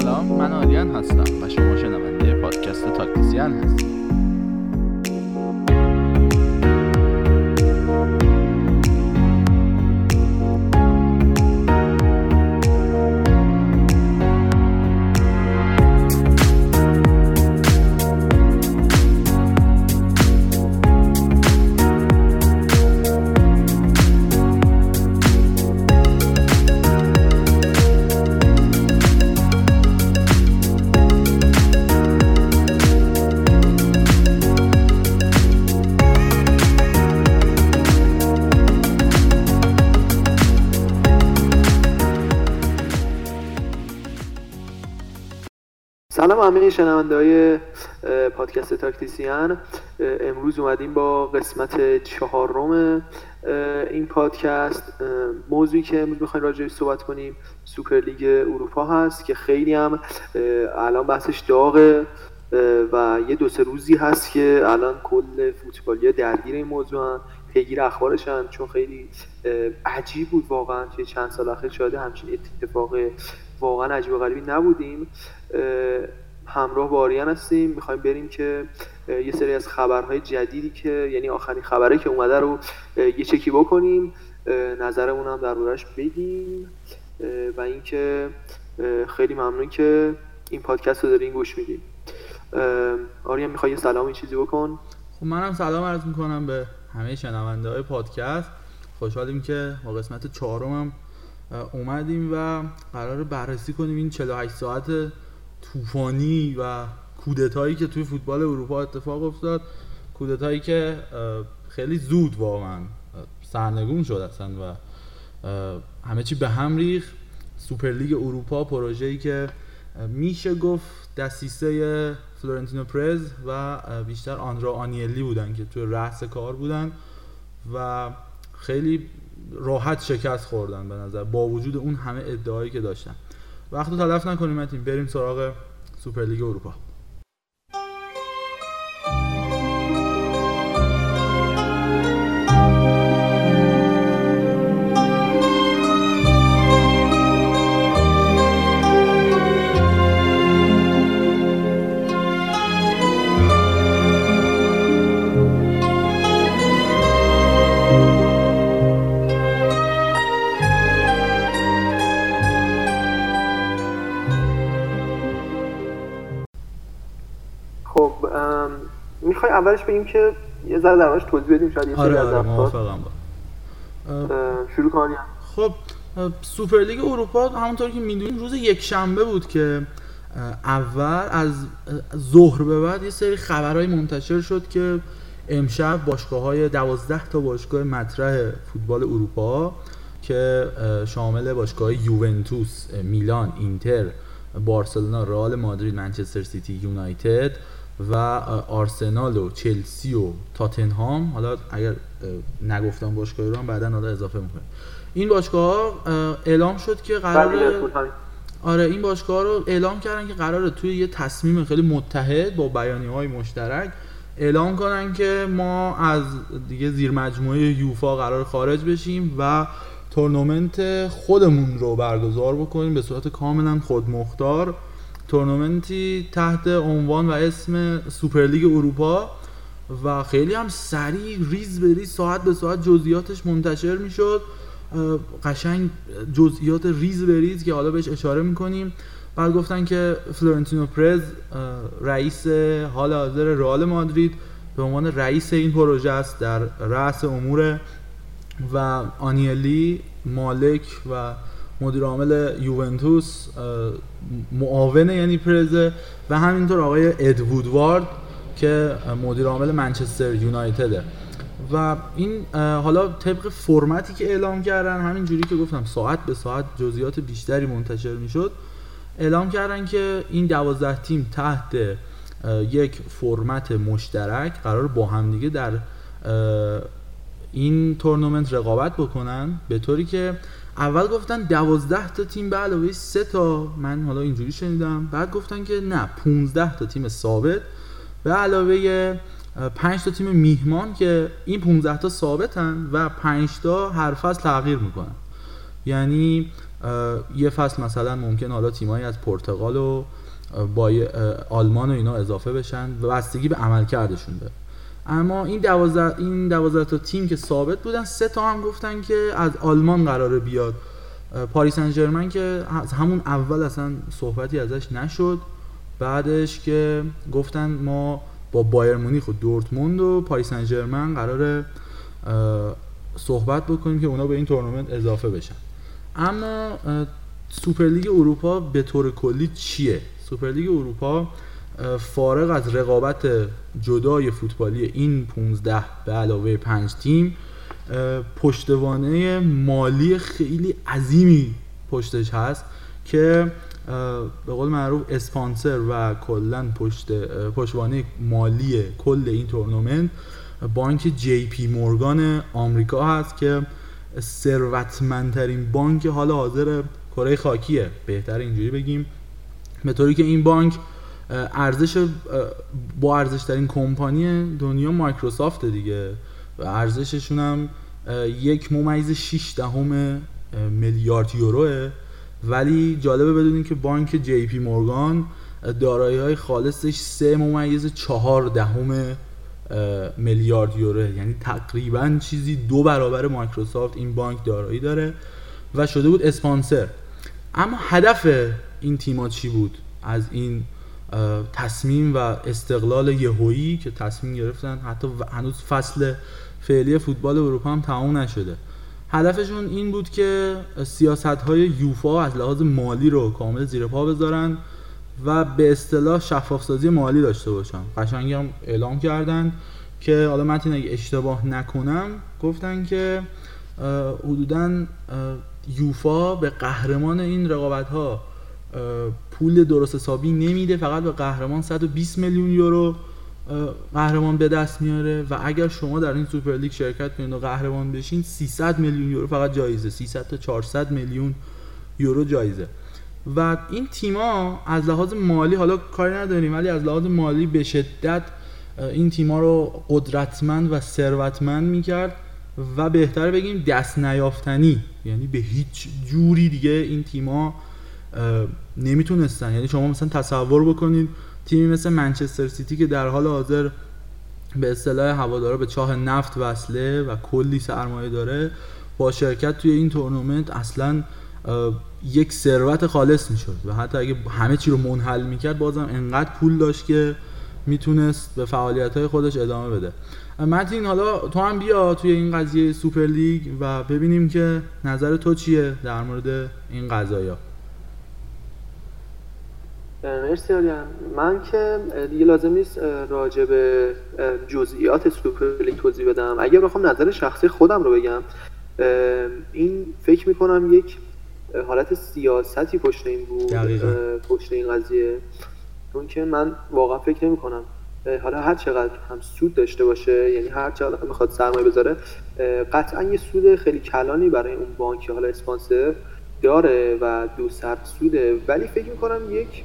سلام من آریان هستم و شما شنونده پادکست تاکتیسیان هستید. شنونده های پادکست تاکتیسیان امروز اومدیم با قسمت چهارم این پادکست. موضوعی که امروز می‌خوایم راجعش صحبت کنیم سوپر لیگ اروپا هست که خیلی هم الان بحثش داغه و یه دو سه روزی هست که الان کل فوتبالی درگیر این موضوع هم پیگیر اخبارشن چون خیلی عجیب بود واقعا که چند سال اخیر شاده همچین اتفاق واقعا عجیب و غریبی نبودیم. همراه با آریان هستیم. می‌خوایم بریم که یه سری از خبرهای جدیدی که یعنی آخرین خبره که اومده رو یه چکی بکنیم. نظرمون هم دربارهش بگیم و اینکه خیلی ممنون که این پادکست رو دارین گوش میدیم آریان می‌خوای یه سلام این چیزی بکن؟ خب منم سلام عرض می‌کنم به همه شنونده های پادکست. خوشحالیم که با قسمت چهارم هم اومدیم و قراره بررسی کنیم این 48 ساعت طوفانی و کودتایی که توی فوتبال اروپا اتفاق افتاد کودتایی که خیلی زود واقعا سرنگون شد اصلا و همه چی به هم ریخت سوپرلیگ اروپا پروژه‌ای که میشه گفت دسیسه فلورنتینو پرز و بیشتر آندرا آنیلی بودن که توی رأس کار بودن و خیلی راحت شکست خوردن به نظر با وجود اون همه ادعایی که داشتن. وقت رو تلف نکنیم بریم سراغ سوپرلیگ اروپا. اولش بگیم که یه ذره دربارش توضیح بدیم شاید یه آره از آره اه، شروع کن آریان. خب سوپرلیگ اروپا همونطور که می‌دونیم روز یک شنبه بود که اول از ظهر به بعد یه سری خبرهای منتشر شد که امشب باشگاه های دوازده تا باشگاه مطرح فوتبال اروپا که شامل باشگاه یوونتوس، میلان، اینتر، بارسلونا، رئال مادرید، منچستر سیتی، یونایتد و آرسنال و چلسی و تاتنهام حالا اگر نگفتم باشگاهی رو هم بعدا حالا اضافه می‌کنیم این باشگاه اعلام شد که قرار. آره این باشگاه رو اعلام کردن که قراره توی یه تصمیم خیلی متحد با بیانیه های مشترک اعلام کنن که ما از دیگه زیر مجموعه یوفا قرار خارج بشیم و تورنمنت خودمون رو برگزار بکنیم به صورت کاملا خودمختار تورنمنتی تحت عنوان و اسم سوپرلیگ اروپا و خیلی هم سریع ریز به ریز ساعت به ساعت جزئیاتش منتشر می‌شد. قشنگ جزئیات ریز به ریز که حالا بهش اشاره می‌کنیم. بعد گفتن که فلورنتینو پرز رئیس حال حاضر رئال مادرید به عنوان رئیس این پروژه است در رأس امور و آنیلی مالک و مدیر عامل یوونتوس معاون یعنی پرزه و همینطور آقای اد وودوارد که مدیر عامل منچستر یونایتده. و این حالا طبق فرمتی که اعلام کردن همینجوری که گفتم ساعت به ساعت جزئیات بیشتری منتشر می‌شد اعلام کردن که این دوازده تیم تحت یک فرمت مشترک قرار با همدیگه در این تورنمنت رقابت بکنن به طوری که اول گفتن دوازده تا تیم به علاوه سه تا من حالا اینجوری شنیدم. بعد گفتن که نه 15 تا تیم ثابت. به علاوه 5 تا تیم میهمان که این 15 تا ثابتن و 5 تا هر فصل تغییر می‌کنن. یعنی یه فصل مثلا ممکن حالا تیمایی از پرتغال و با آلمان و اینا اضافه بشن و بستگی به عملکردشون داره اما این دوازده این دوازده تا تیم که ثابت بودن سه تا هم گفتن که از آلمان قراره بیاد. پاریس سن که از همون اول اصلا صحبتی ازش نشد. بعدش که گفتن ما با بایرن مونیخ و دورتموند و پاریس سن ژرمن قراره صحبت بکنیم که اونا به این تورنمنت اضافه بشن. اما سوپرلیگ اروپا به طور کلی چیه؟ سوپرلیگ اروپا فارغ از رقابت جدای فوتبالی این 15 به علاوه 5 تیم پشتوانه مالی خیلی عظیمی پشتش هست که به قول معروف اسپانسر و کلا پشت پشتوانه مالی کل این تورنمنت بانک جی پی مورگان آمریکا هست که ثروتمندترین بانک حال حاضر کره خاکیه. بهتر اینجوری بگیم. به طوری که این بانک ارزش با ارزش ترین کمپانی دنیا مایکروسافت دیگه. و ارزششون هم یک ممیز 6 دهم میلیارد یوروه. ولی جالبه بدونین که بانک جی پی مورگان دارایی های خالصش سه ممیز چهار دهم میلیارد یوروه. یعنی تقریبا چیزی دو برابر مایکروسافت این بانک دارایی داره و شده بود اسپانسر. اما هدف این تیما چی بود؟ از این تصمیم و استقلال یهویی که تصمیم گرفتن. حتی هنوز فصل فعلی فوتبال اروپا هم تمام نشده. هدفشون این بود که سیاست های یوفا از لحاظ مالی رو کامل زیر پا بذارن و به اصطلاح شفاف سازی مالی داشته باشن. قشنگی هم اعلام کردن که حالا من اگه اشتباه نکنم گفتن که حدودا یوفا به قهرمان این رقابت ها پول درست حسابی نمیده فقط به قهرمان 120 میلیون یورو قهرمان به دست میاره و اگر شما در این سوپر لیگ شرکت کنید و قهرمان بشین 300 میلیون یورو فقط جایزه 300 تا 400 میلیون یورو جایزه. و این تیما از لحاظ مالی حالا کاری نداریم ولی از لحاظ مالی به شدت این تیما رو قدرتمند و ثروتمند می‌کرد و بهتر بگیم دست نیافتنی. یعنی به هیچ جوری دیگه این تیما نمی‌تونستن. یعنی شما مثلا تصور بکنید تیمی مثل منچستر سیتی که در حال حاضر به اصطلاح هوادارا به چاه نفت وصله و کلی سرمایه داره با شرکت توی این تورنمنت اصلا یک ثروت خالص می‌شد و حتی اگه همه چی رو منحل می‌کرد بازم انقدر پول داشت که می‌تونست به فعالیت های خودش ادامه بده. متین حالا تو هم بیا توی این قضیه سوپر لیگ و ببینیم که نظر تو چیه در مورد این قضايا مرسی آریان من که دیگه لازم نیست راجع به جزئیات سوپر لیگ توضیح بدم. اگر بخوام نظر شخصی خودم رو بگم این فکر می‌کنم یک حالت سیاستی پشت این بود پشت این قضیه. چون که من واقعا فکر نمی کنم حالا هر چقدر هم سود داشته باشه یعنی هر چقدر می‌خواد سرمایه بذاره قطعا یه سود خیلی کلانی برای اون بانک حالا اسپانسر داره و دو سر سوده. ولی فکر می‌کنم یک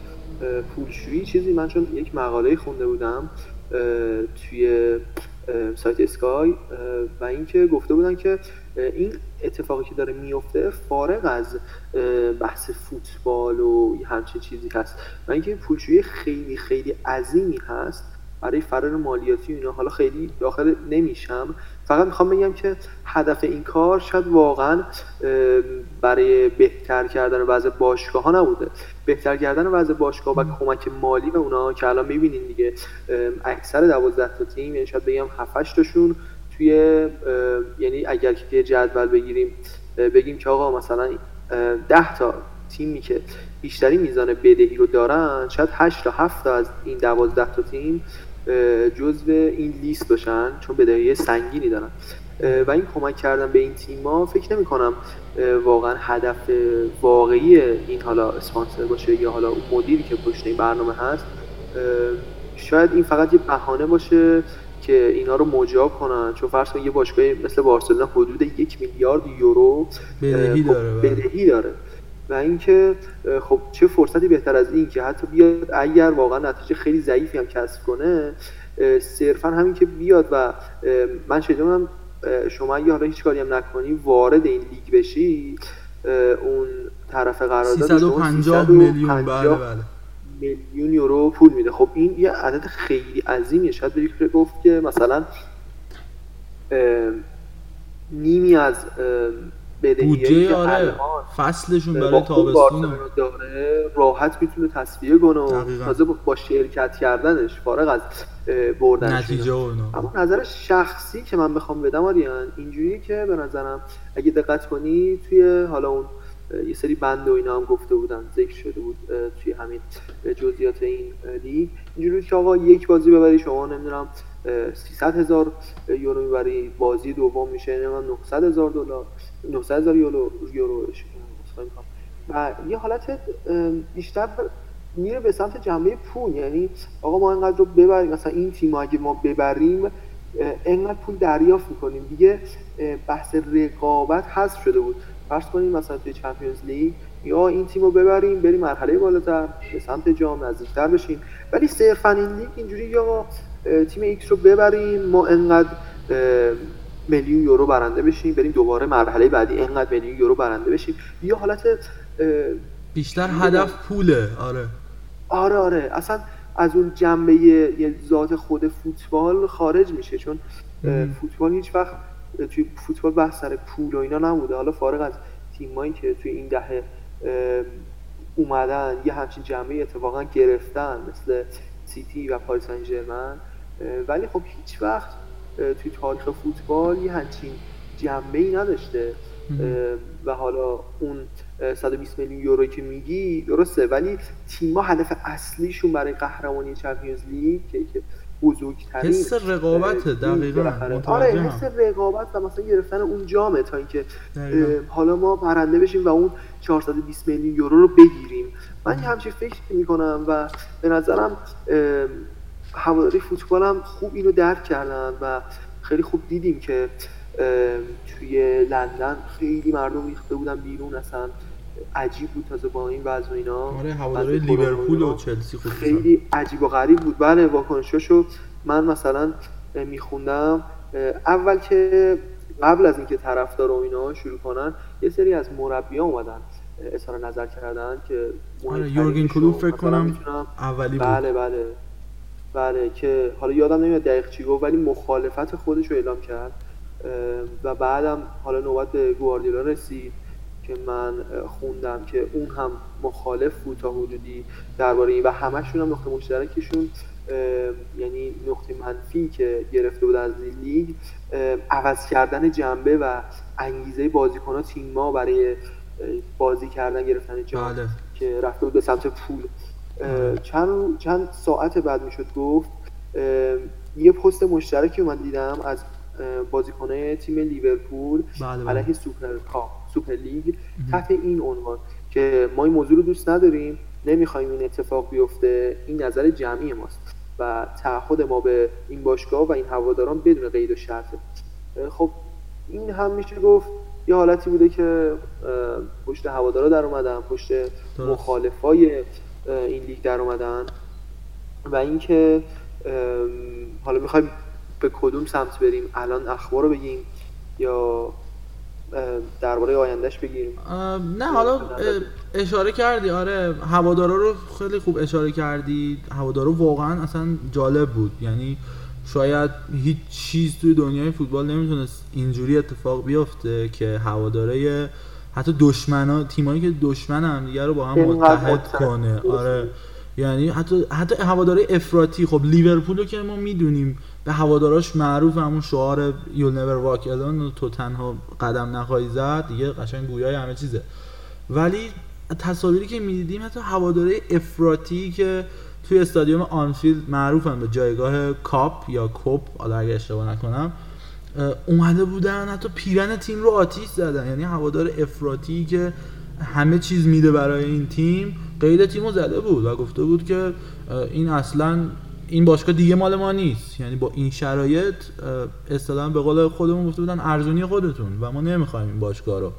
پولشویی. چیزی من چون یک مقاله خونده بودم توی سایت اسکای و اینکه گفته بودن که این اتفاقی که داره میفته فارغ از بحث فوتبال و همچین چیزی هست. و اینکه پولشویی خیلی خیلی عظیمی هست برای فرار مالیاتی اینا. حالا خیلی داخل نمیشم. فقط می‌خوام بگم که هدف این کار شاید واقعا برای بهتر کردن وضع باشگاه ها نبوده. بهتر کردن وضع باشگاه و کمک مالی به اونا که الان می‌بینین دیگه اکثر دوازده تا تیم یعنی شاید بگم 7 تاشون توی یعنی اگر که جدول بگیریم بگیم که آقا مثلا 10 تا تیمی که بیشتری میزان بدهی رو دارن شاید 8 تا 7 تا از این 12 تا تیم جزو این لیست باشن چون بدهی سنگینی دارن. و این کمک کردن به این تیما فکر نمی کنم واقعا هدف واقعی این حالا اسپانسر باشه یا حالا اون مدیری که پشت این برنامه هست. شاید این فقط یه بهانه باشه که اینا رو مجاب کنن. چون فرض کن یه باشگاه مثل بارسلونا حدود یک میلیارد یورو بدهی خب داره بدهی داره. و اینکه خب چه فرصتی بهتر از این که حتی بیاد اگر واقعا نتیجه خیلی ضعیفی هم کسب کنه صرفا همین که بیاد و من شنیدم شما اگه حالا هیچ کاری هم نکنی وارد این لیگ بشی اون طرف قرارداد 350 میلیون بله بله. میلیون یورو پول میده. خب این یه عدد خیلی عظیمیه. شاید بشه گفت که مثلا نیمی از بودجه آره. فصلشون برای تابستون داره راحت می‌تونه تصفیه کنه و تازه با شرکت کردنش فارغ از بردن نتیجه اما نظر شخصی که من بخوام بدم آریان اینجوریه که به نظرم اگه دقت کنی توی حالا اون یه سری بند و اینا هم گفته بودن ذکر شده بود توی همین جزئیات این لیگ. اینجوری که آقا یک بازی ببری شما نمی‌دونم 300 هزار یورو می‌بری بازی دوم میشه نمی‌دونم 900 هزار دلار. 900 هزار یورو یورو و یه حالت بیشتر میره به سمت جنبه پول. یعنی آقا ما اینقدر رو ببریم مثلا این تیم اگه ما ببریم اینقدر پول دریافت می‌کنیم. دیگه بحث رقابت حذف شده بود. فرض کنیم مثلا توی چمپیونز لیگ یا این تیم رو ببریم بریم مرحله بالاتر به سمت جام نزدیکتر بشیم. ولی صرفا این لیگ اینجوری یا تیم X رو ببریم ما انقدر میلیون یورو برنده بشیم بریم دوباره مرحله بعدی. انقدر میلیون یورو برنده بشیم. یا حالت بیشتر هدف پوله. آره. آره آره. اصلا از اون جنبه یه ذات خود فوتبال خارج میشه. چون فوتبال هیچ وقت توی فوتبال بحث سر پول و اینا نبوده. حالا فارغ از تیمایی که توی این دهه اومدن یه همچین جنبه اتفاقا گرفتن مثل سیتی و پاریس سن ولی خب هیچ وقت توی تاریخ فوتبال یه همچین جنبه ای نداشته و حالا اون 120 میلیون یورو که میگی درسته ولی تیم‌ها هدف اصلیشون برای قهرمانی چمپیونز لیگ که بزرگترین حس رقابت دقیقا آره حس رقابت و مثلا گرفتن اون جامه تا اینکه حالا ما برنده بشیم و اون 420 میلیون یورو رو بگیریم. من یه همچین فکر می‌کنم و به نظرم هواداری فوتبال هم خوب اینو درک کردن و خیلی خوب دیدیم که توی لندن خیلی مردم ریخته بودن بیرون اصلا عجیب بود تازه با این وضع اینا. آره هواداری لیورپول و چلسی خوب خیلی عجیب و غریب بود. بله واکنشاشو من مثلا میخوندم. اول که قبل از اینکه طرفدار و اینا شروع کنن یه سری از مربیان اومدن اظهار نظر کردن که آره یورگن کلوپ فکر کنم اولی بود. بله بله. بله که حالا یادم نمیاد دقیق چی گفت ولی مخالفت خودش رو اعلام کرد. و بعدم حالا نوبت به گواردیولا رسید که من خوندم که اون هم مخالف بود تا حدودی درباره این و همشون هم نقطه مشترکشون. یعنی نقطه منفی که گرفته بود از لیگ. عوض کردن جنبه و انگیزه بازیکن تیم ما برای بازی کردن گرفتن جام بله. که رفته بود به سمت پول. چند چند ساعت بعد می‌شد گفت یه پست مشترکی من دیدم از بازیکنه تیم لیورپول بله, بله. علیه سوپر سوپر لیگ تحت این عنوان که ما این موضوع رو دوست نداریم نمی‌خوایم این اتفاق بیفته این نظر جمعی ماست و تعهد ما به این باشگاه و این هواداران بدون قید و شرطه. خب این هم میشه گفت یه حالتی بوده که پشت هوادارا در اومدن پشت مخالفای این لیگ در اومدن و اینکه حالا می‌خوایم به کدوم سمت بریم؟ الان اخبار رو بگیم یا درباره آیندهش بگیریم نه حالا اشاره کردی. آره هوادارا رو خیلی خوب اشاره کردی. هوادارا واقعا اصلا جالب بود. یعنی شاید هیچ چیز توی دنیای فوتبال نمی‌تونست اینجوری اتفاق بیفته که هواداره حتی دشمنا تیمایی که دشمن هم دیگه رو با هم متحد کنه. آره. یعنی حتی حتی هواداره افراطی خب لیورپول رو که ما می‌دونیم به هواداراش معروف همون شعار یول نور واک الان تو تنها قدم نخواهی زد. دیگه قشنگ گویای همه چیزه. ولی تصاویری که می‌دیدیم حتی هواداره افراطی که توی استادیوم آنفیلد معروفن به جایگاه کاپ یا کوپ حالا اگه اشتباه نکنم اومده بودن حتی پیرن تیم رو آتیش زدن. یعنی هوادار افراطی که همه چیز میده برای این تیم قید تیم رو زده بود و گفته بود که این اصلا این باشگاه دیگه مال ما نیست. یعنی با این شرایط اصطلاحا به قول خودمون گفته بودن ارزونی خودتون و ما نمی‌خوایم این باشگاه رو.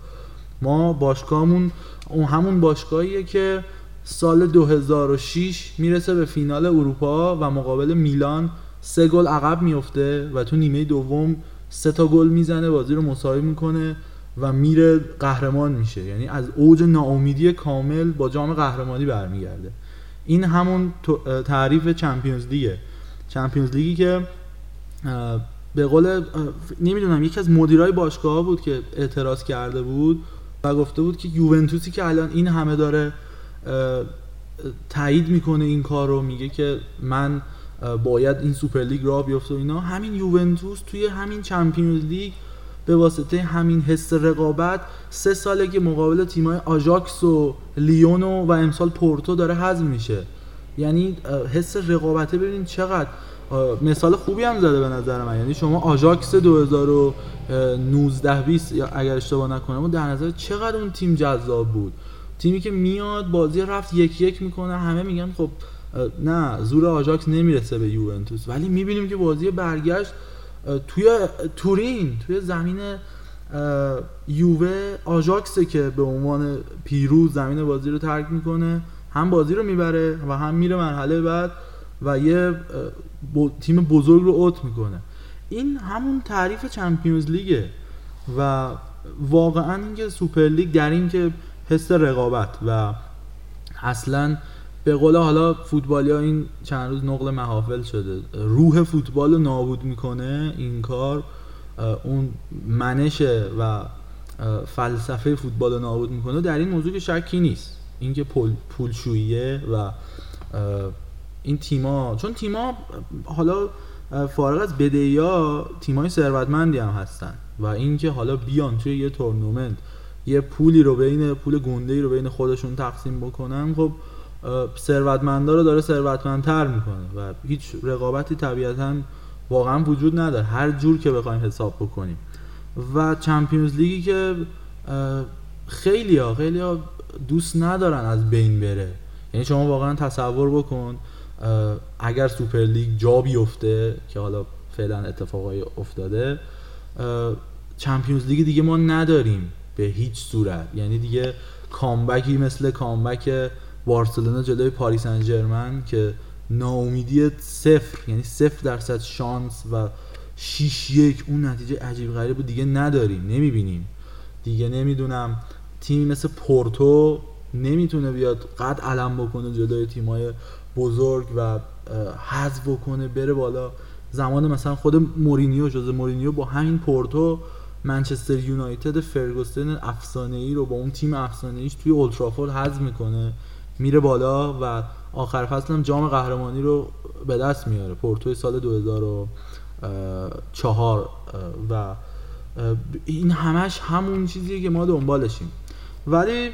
ما باشگاهمون اون همون باشگاهیه که سال 2006 می‌رسه به فینال اروپا و مقابل میلان سه گل عقب میفته و تو نیمه دوم سه تا گل می‌زنه بازی رو مساوی می‌کنه و میره قهرمان میشه. یعنی از اوج ناامیدی کامل با جام قهرمانی برمیگرده. این همون تعریف چمپیونز لیگه. چمپیونز لیگی که به قول نمی‌دونم یکی از مدیرای باشگاه بود که اعتراض کرده بود و گفته بود که یوونتوسی که الان این همه داره تایید می‌کنه این کار رو میگه که باید این سوپر لیگ را بیفته و اینا. همین یوونتوس توی همین چمپیونز لیگ به واسطه همین حس رقابت سه ساله که مقابل تیمای آژاکس و لیون و و امسال پورتو داره حذف میشه. یعنی حس رقابته ببینید چقدر. مثال خوبی هم زده به نظر من. یعنی شما آژاکس 2019 20 یا اگر اشتباه نکنم در نظر چقدر اون تیم جذاب بود. تیمی که میاد بازی رفت یک یک می‌کنه همه میگن خب نه زور آژاکس نمی‌رسه به یوونتوس. ولی می‌بینیم که بازی برگشت توی تورین توی زمین یووه آژاکسه که به عنوان پیروز زمین بازی رو ترک می‌کنه. هم بازی رو می‌بره و هم میره مرحله بعد و یه تیم بزرگ رو اوت می‌کنه. این همون تعریف چمپیونز لیگه و واقعا اینکه سوپر لیگ در این که حس رقابت و اصلا به قول حالا فوتبالی ها این چند روز نقل محافل شده. روح فوتبال رو نابود می‌کنه این کار اون منشه و فلسفه فوتبال رو نابود می‌کنه. در این موضوع که شکی نیست. اینکه پول پولشوییه و این تیما چون تیما حالا فارغ از بدهی ها تیمای ثروتمندی هم هستن و اینکه حالا بیان توی یه تورنمنت یه پولی رو بین پول گنده رو بین خودشون تقسیم بکنن خب ثروتمندا رو داره ثروتمندتر می‌کنه و هیچ رقابتی طبیعتا واقعا وجود نداره. هر جور که بخوایم حساب بکنیم. و چمپیونز لیگی که خیلی ها خیلی ها دوست ندارن از بین بره. یعنی شما واقعا تصور بکن اگر سوپر لیگ جا بیفته که حالا فعلا اتفاقایی افتاده چمپیونز لیگ دیگه ما نداریم به هیچ صورت. یعنی دیگه comeback ی مثل comeback بارسلونا جلوی پاریس سن ژرمن که ناامیدی صفر یعنی صفر درصد شانس و 6 یک اون نتیجه عجیب غریب دیگه نداریم نمی‌بینیم. دیگه نمی‌دونم تیمی مثل پورتو نمی‌تونه بیاد قد علم بکنه جلوی تیمای بزرگ و حذف بکنه بره بالا. زمان مثلا خود مورینیو جز مورینیو با همین پورتو منچستر یونایتد فرگوسن افسانه ای رو با اون تیم افسانه ایش توی اولترافورد حذف می‌کنه. میره بالا و آخر فصل هم جام قهرمانی رو به دست میاره. پورتو سال 2004 و این همش همون چیزیه که ما دنبالشیم. ولی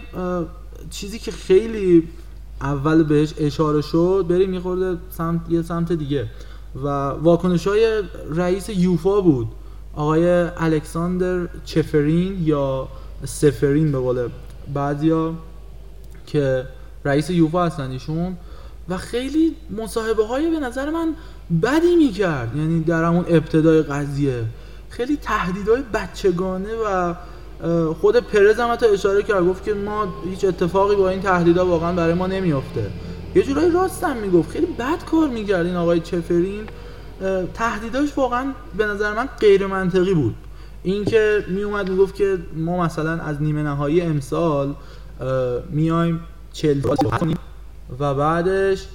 چیزی که خیلی اول بهش اشاره شد بریم یه خورده سمت یه سمت دیگه. و واکنش های رئیس یوفا بود. آقای الکساندر چفرین یا سفرین به قول بعضیا که رئیس یوفا هستن ایشون و خیلی مصاحبه های به نظر من بدی می‌کرد. یعنی در همون ابتدای قضیه. خیلی تهدیدهای بچگانه و خود پرز هم حتی اشاره کرد. گفت که ما هیچ اتفاقی با این تهدیدها واقعا برای ما نمیافته. یه جورایی راست هم می‌گفت. خیلی بد کار می‌کرد این آقای چفرین. تهدیداش واقعا به نظر من غیر منطقی بود. اینکه میومد می‌گفت که ما مثلا از نیمه نهایی امسال میایم چلسی و بعدش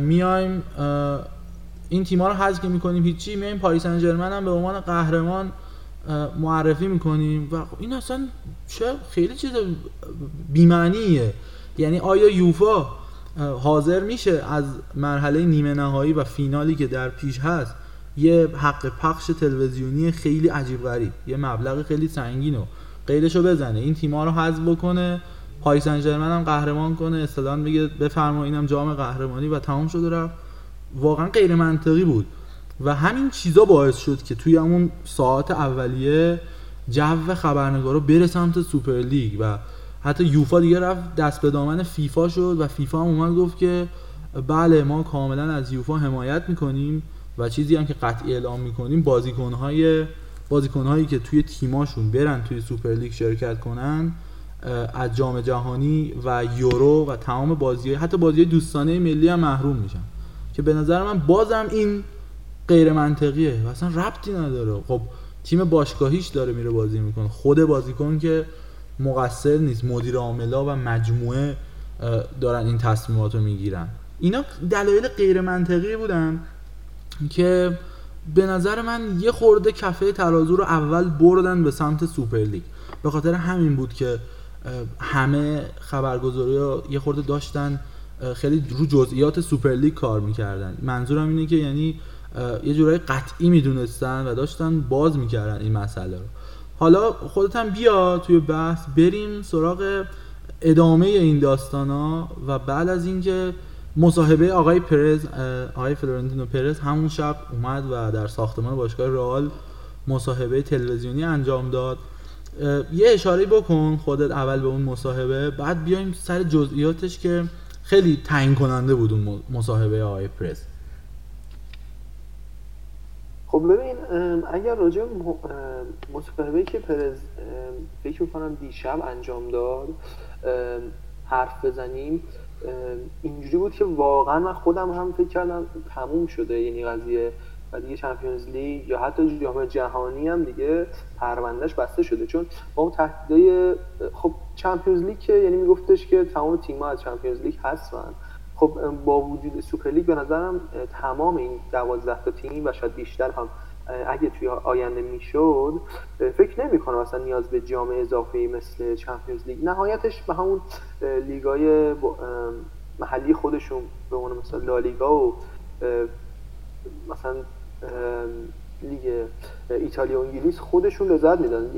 میایم این تیما رو حذف می‌کنیم هیچی میایم پاریس سن هم به عنوان قهرمان معرفی می‌کنیم و این اصلا چه خیلی چیز بیمعنیه. یعنی آیا یوفا حاضر میشه از مرحله نیمه نهایی و فینالی که در پیش هست یه حق پخش تلویزیونی خیلی عجیب غریب یه مبلغ خیلی سنگین و قیدشو بزنه این تیما رو حذف بکنه پاریس سن هم قهرمان کنه اصطلاحا بگه بفرما اینم جام قهرمانی و تمام شده رفت. واقعا غیر منطقی بود. و همین چیزا باعث شد که توی همون ساعت اولیه جو خبرنگارا بره سمت سوپر لیگ و حتی یوفا دیگه رفت دست به دامن فیفا شد و فیفا هم اومد گفت که بله ما کاملا از یوفا حمایت می‌کنیم و چیزی هم که قطعی اعلام می‌کنیم بازیکنهای بازیکنهایی که توی تیماشون برن توی سوپر لیگ شرکت کنن از جام جهانی و یورو و تمام بازی حتی بازی دوستانه ملی هم محروم میشن. که به نظر من بازم این غیر منطقیه و اصلا ربطی نداره. خب تیم باشگاهیش داره میره بازی می‌کنه. خود بازیکن که مقصر نیست. مدیر عاملا و مجموعه دارن این تصمیمات رو می‌گیرن. اینا دلایل غیر منطقی بودن که به نظر من یه خورده کفه ترازو رو اول بردن به سمت سوپر لیگ. به خاطر همین بود که همه خبرگزاری یه خورده داشتن خیلی رو جزئیات سوپرلیگ کار می‌کردن. منظورم اینه که یعنی یه جورایی قطعی می‌دونستن و داشتن باز می‌کردن این مسئله رو. حالا خودت هم بیا توی بحث بریم سراغ ادامه این داستان ها و بعد از اینکه مصاحبه آقای پرز آقای فلورنتینو پرز همون شب اومد و در ساختمان باشگاه رئال مصاحبه تلویزیونی انجام داد. یه اشاره بکن خودت اول به اون مصاحبه بعد بیایم سر جزئیاتش که خیلی تعیین کننده بود اون مصاحبه آقای پرز خب ببین اگر راجع مصاحبه که پرز فکر می‌کنم دیشب انجام داد حرف بزنیم اینجوری بود که واقعا من خودم هم فکر کردم تموم شده یعنی قضیه و دیگه Champions League یا حتی جام جهانی هم دیگه پروندهش بسته شده. چون با اون تهدیدای خب Champions League که یعنی میگفتش که تمام تیم‌ها از Champions League هستن. خب با وجود سوپر لیگ به نظرم تمام این 12 تا تیم و شاید بیشتر هم اگه توی آینده می‌شد فکر نمی کنم اصلا نیاز به جام اضافه مثل Champions League. نهایتش به همون لیگای محلی خودشون به عنوان مثلا لالیگا و مثلا لیگ ایتالیا و انگلیس خودشون رضایت میدن.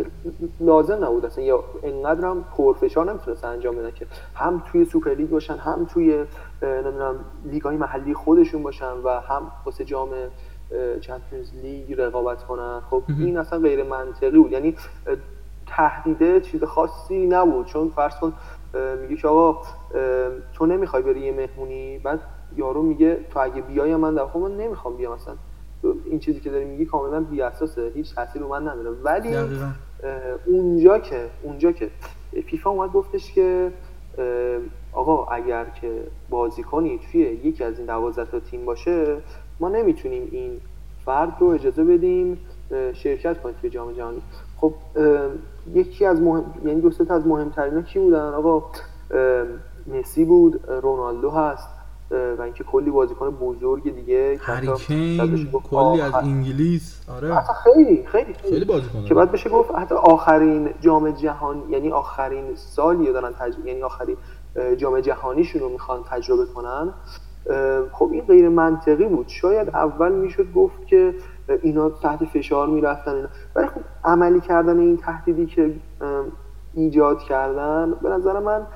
لازم نبود اصلا یا انقدر هم پرفشار نمی‌تونستن انجام بدن که هم توی سوپر لیگ باشن هم توی نمی‌دونم لیگ های محلی خودشون باشن و هم واسه جام چمپیونز لیگ رقابت کنن. خب این اصلا غیر منطقی بود. یعنی تهدیده چیز خاصی نبود. چون فرض کن میگه که آقا تو نمی‌خوای بری یه مهمونی؟ بعد یارو میگه تو اگه بیای من در خب من نمی‌خوام بیام مثلا این چیزی که داری میگی کاملا بی اساسه هیچ تاثیر رو من نداره ولی اونجا که اونجا که فیفا اومد گفتش که آقا اگر که بازی کنی توی یکی از این دوازده تا تیم باشه ما نمی‌تونیم این فرد رو اجازه بدیم شرکت کنید توی جام جهانی. خب یکی از مهم یعنی دو از مهمترین کی بودن؟ آقا مسی بود رونالدو هست. و اینکه کلی بازیکن بزرگ دیگه هریکین کلی از انگلیس آره. خیلی خیلی خیلی. بازیکن که بعد بشه گفت حتی آخرین جام جهان یعنی آخرین سالی دارن تج... یعنی آخرین جام جهانیشون رو می‌خوان تجربه کنن. خب این غیر منطقی بود. شاید اول می‌شد گفت که اینا تحت فشار می‌رفتن اینا. ولی خب عملی کردن این تهدیدی که ایجاد کردن به نظر من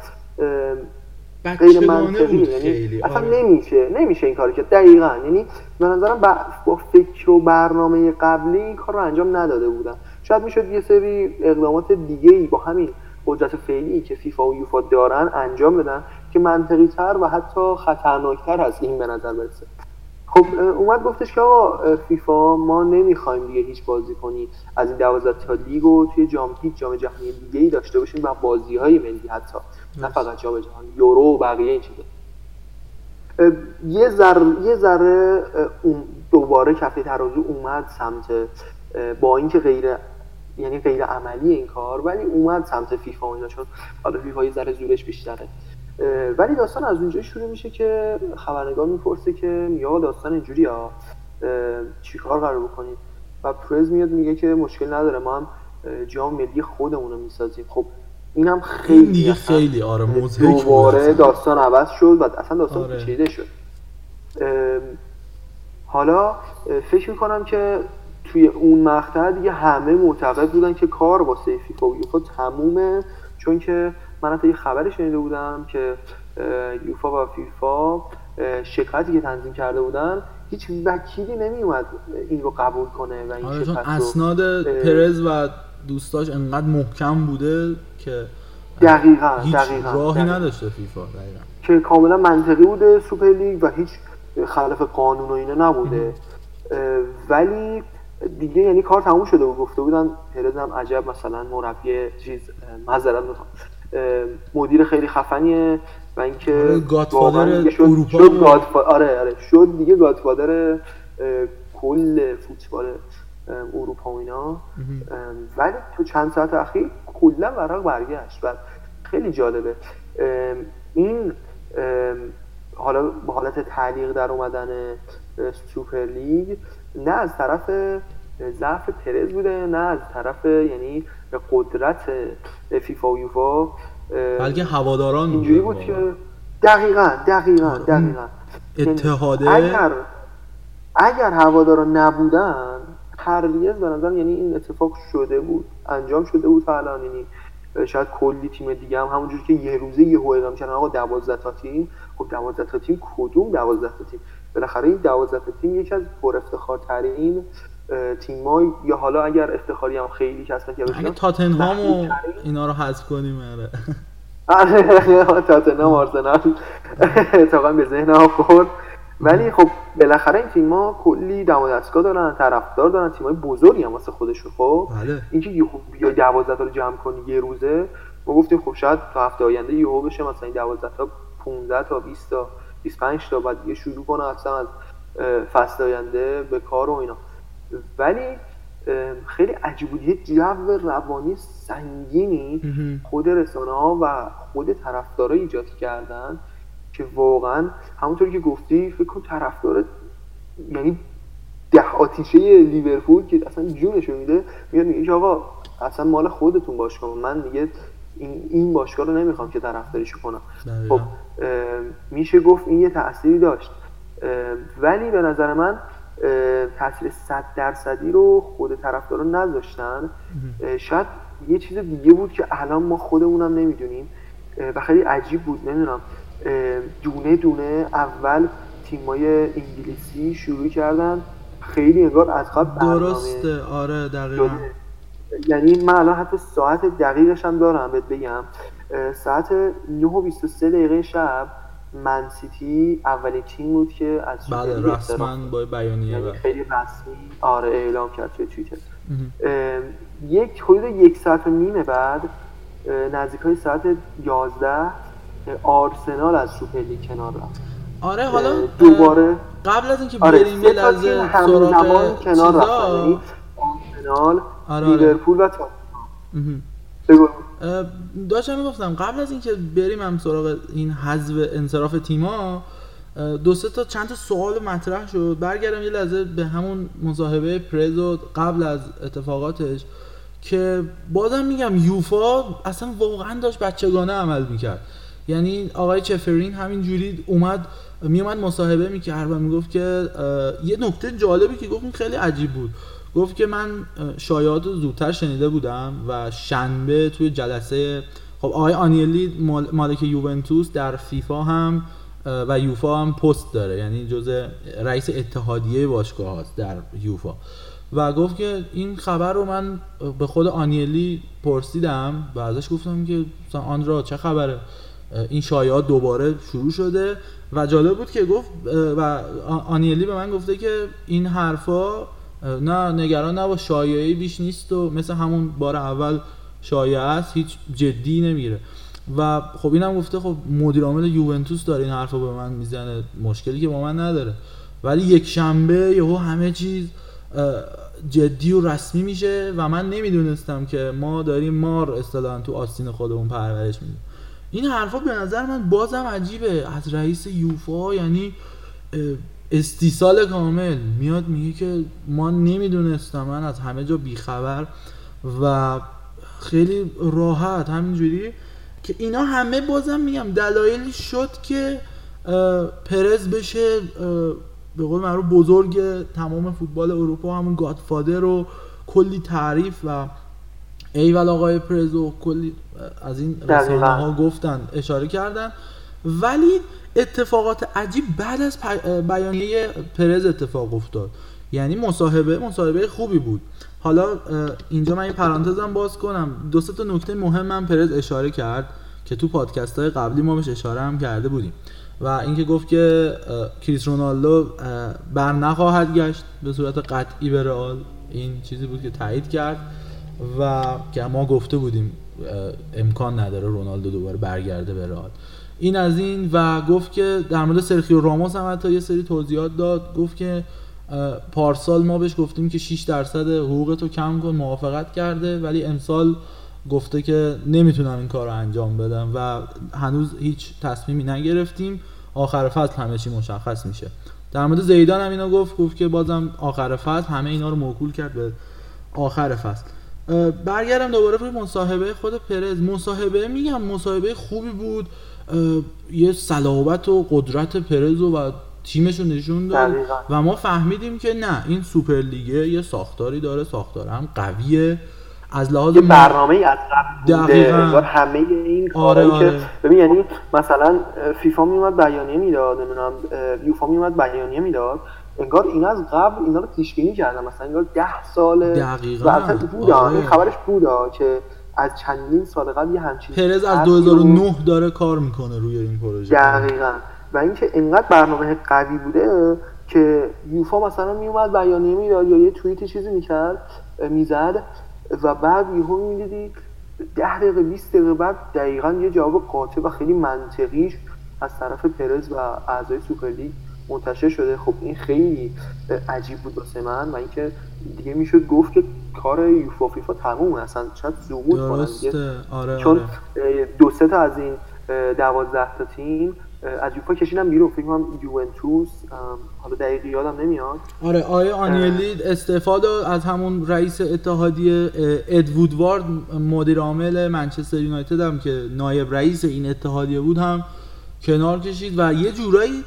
غیر منطقی یعنی اصلا آره. نمیشه نمیشه این کار که دقیقا یعنی به نظرم با فکر و برنامه قبلی این کار رو انجام نداده بودن. شاید می‌شد یه سری اقدامات دیگه ای با همین قدرت فعلی که فیفا و یوفا دارن انجام بدن که منطقی تر و حتی خطرناکتر از این به نظر برسه. خب اومد گفتش که آقا فیفا ما نمی‌خوایم دیگه هیچ بازی کنی. از این دوازده تا لیگ و توی جام هیچ جام جهانی دیگه ای داشته باشیم و بازی های ملی حتی. نه فقط جام جهانی یورو و بقیه این چیزا. یه ذره یه ذره دوباره کفه ترازو اومد سمت با اینکه غیر یعنی غیر عملی این کار ولی اومد سمت فیفا اینا چون حالا فیفا یه ذره زورش بیشتره. ولی داستان از اونجا شروع میشه که خبرنگار می‌پرسه که یا داستان اینجوری ها چیکار قرار بکنیم؟ و پرز میاد میگه که مشکل نداره ما هم جام ملی خودمون رو می‌سازیم. خب اینم خیلی این دیگه خیلی آره دوباره داستان عوض شد و اصلا داستان آره. پیچیده شد. حالا فکر می‌کنم که توی اون مقطع دیگه همه معتقد بودن که کار با فیفا و یوفا تمومه چون که من حتی یه خبری شنیده بودم که یوفا و فیفا شکایتی که تنظیم کرده بودن. هیچ وکیلی نمی اومد این رو قبول کنه و این آره اسناد پرز و دوستاش انقدر محکم بوده که دقیقا هیچ دقیقا راهی نداشته فیفا دقیقا. که کاملا منطقی بوده سوپر لیگ و هیچ خلاف قانون و اینا نبوده. ولی دیگه یعنی کار تموم شده و گفته بودن پرز هم عجب مثلا مربی چیز معذرت مدیر خیلی خفنیه و اینکه آره گادفادر اروپا شد آره آره شد دیگه گادفادر کل فوتبال اروپا و اینا. ولی تو چند ساعت اخیر کلا ورق برگشت. و خیلی جالبه. این حالا به حالت تعلیق در اومدن سوپر لیگ نه از طرف ضعف پرز بوده نه از طرف یعنی قدرت فیفا و یوفا. بلکه هواداران اینجوری بود که دقیقا دقیقا آره، دقیقا. یعنی اتحاده اگر اگر هواداران نبودن هرگز به نظر یعنی این اتفاق شده بود انجام شده بود فعلا یعنی شاید کلی تیم دیگه هم همونجوری که یه روزه یه اعلام کردن آقا 12 تا تیم. خب 12 تا تیم کدوم 12 تا تیم؟ بالاخره این 12 تا تیم یکی از پر افتخارترین تیمای یا حالا اگر افتخاری هم خیلی هستن که اگه تاتنهام و اینا رو حذف کنیم آره. تاتنهام آرسنال. اتفاقا به ذهن خورد ولی خب بالاخره این تیم ها کلی دم دستگاه دارن طرفدار دارن تیمای بزرگی هم واسه خودشون. خب؟ بله. اینکه یه بیا 12 تا رو جمع کنی یه روزه ما گفتیم خب شاید تا هفته آینده یهو بشه مثلا این 12 تا 15 تا 20 تا 25 تا بعد یه شروع کنه اصلا از فصل آینده به کار و اینا. ولی خیلی عجیب بود. یه جو روانی سنگینی خود رسانه ها و خود طرفدارا ایجاد کردن. که واقعا همونطوری که گفتی فکر کن طرفدار یعنی ده آتیشه لیورپول که اصلا جونشو میده میاد میگه آقا اصلا مال خودتون باشگاه. من دیگه این, این باشگاه رو نمی‌خوام که طرفداریشو کنم. خب میشه گفت این یه تأثیری داشت. ولی به نظر من تاثیر صد درصدی رو خود طرفدارا نذاشتن. شاید یه چیز دیگه بود که الان ما خودمونم نمی‌دونیم. و خیلی عجیب بود نمی‌دونم. دونه دونه اول تیمای انگلیسی شروع کردن. خیلی انگار از قبل درسته. آره دقیقا. یعنی من الان حتی ساعت دقیقش هم دارم بهت بگم. ساعت 9 و 23 دقیقه شب من سیتی اولین تیم بود که از بله رسما با بیانیه یعنی خیلی رسمی آره اعلام کرد توی توییتر. یک حدود یک ساعت و نیم بعد نزدیک های ساعت 11 آرسنال از سوپر لیگ کنار رفت. آره حالا دوباره قبل از اینکه آره بریم یه لحظه سراغ کنار رفت یعنی آرسنال آره لیورپول و تاتنهام. داشتم می‌گفتم قبل از اینکه بریم هم سراغ این حذف انصراف تیما دو سه تا چند تا سوال مطرح شد. برگردم یه لحظه به همون مصاحبه پرز قبل از اتفاقاتش که بازم میگم یوفا اصلا واقعا داشت بچگانه عمل می‌کرد. یعنی آقای چفرین همین جوری اومد میومد مصاحبه می‌کرد و می‌گفت که یه نکته جالبی که گفت خیلی عجیب بود. گفت که من شایعات رو زودتر شنیده بودم و شنبه توی جلسه خب آقای آنیلی مالک یوونتوس در فیفا هم و یوفا هم پست داره. یعنی جز رئیس اتحادیه باشگاه هست در یوفا. و گفت که این خبر رو من به خود آنیلی پرسیدم و ازش گفتم که آن چه خبره؟ این شایعات دوباره شروع شده و جالب بود که گفت و آنیلی به من گفته که این حرفا نه نگران نباش شایعی بیش نیست و مثل همون بار اول شایعه است هیچ جدی نمیره. و خب اینم گفته خب مدیر عامل یوونتوس داره این حرفو به من می‌زنه مشکلی که با من نداره. ولی یک شنبه یهو همه چیز جدی و رسمی میشه و من نمی‌دونستم که ما داریم مار اصطلاحا تو آستین خودمون پرورش میدیم. این حرفا به نظر من بازم عجیبه. از رئیس یوفا یعنی استیصال کامل. میاد میگه که ما نمی‌دونستم من از همه جا بیخبر و خیلی راحت همینجوری که اینا همه بازم میگم دلایلی شد که پرز بشه به قول معروف بزرگ تمام فوتبال اروپا همون گادفادر رو کلی تعریف و ایول آقای پرز و کلی از این رسانه ها گفتن اشاره کردن. ولی اتفاقات عجیب بعد از بیانیه پرز اتفاق افتاد. یعنی مصاحبه مصاحبه خوبی بود. حالا اینجا من یه پرانتزم باز کنم. دو تا نکته مهم من پرز اشاره کرد که تو پادکست های قبلی ما بهش اشاره هم کرده بودیم. و اینکه گفت که کریس رونالدو بر نخواهد گشت به صورت قطعی به رئال. این چیزی بود که تایید کرد. و که ما گفته بودیم امکان نداره رونالدو دوباره برگرده به رئال. این از این و گفت که در مورد سرخیو راموس هم حتی یه سری توضیحات داد. گفت که پارسال ما بهش گفتیم که 6 درصد حقوق تو کم کن موافقت کرده ولی امسال گفته که نمی‌تونم این کار رو انجام بدم و هنوز هیچ تصمیمی نگرفتیم. آخر فصل همه چی مشخص میشه. در مورد زیدان هم اینو گفت گفت که بازم آخر فصل همه اینا رو موکول کرد به آخر فصل. برگردم دوباره روی مصاحبه خود پرز. مصاحبه میگم مصاحبه خوبی بود. یه صلابت و قدرت پرز و تیمش رو نشون داد. و ما فهمیدیم که نه این سوپر لیگه یه ساختاری داره ساختار هم قویه. از لحاظ یه برنامه ای از قبل همه این آره آره. که ببین یعنی مثلا فیفا میومد بیانیه می‌داد نمی‌دونم یوفا میومد بیانیه می‌داد. انگار این از قبل اینا رو پیش بینی کردن. مثلا انگار 10 سال دقیقاً. بودا آره. خبرش بودا که از چندین سال قبل یه همچین پرز از 2009 داره کار می‌کنه روی این پروژه. دقیقاً. و اینکه انقدر برنامه قوی بوده که یوفا مثلا میومد بیانیه می‌داد یا یه توییت چیزی می‌کرد می‌زد و بعد یهو می‌دیدی ده دقیقه 20 دقیقه بعد دقیقا یه جواب قاطع و خیلی منطقیش از طرف پرز و اعضای سوپرلیگ منتشر شده. خب این خیلی عجیب بود واسه من و اینکه دیگه می‌شد گفت که کار یوفا فیفا تموم اصلا شاید زومود کنن آره چون آره. دو سه تا از این دوازده تا تیم از یوفا کشیدم بیرون. فکر کنم یوونتوس حالا دقیق یادم نمیاد. آره آیه آنیلی استفاده از همون رئیس اتحادیه اد وودوارد مدیر عامل منچستر یونایتد هم که نایب رئیس این اتحادیه بود هم کنار کشید و یه جورایی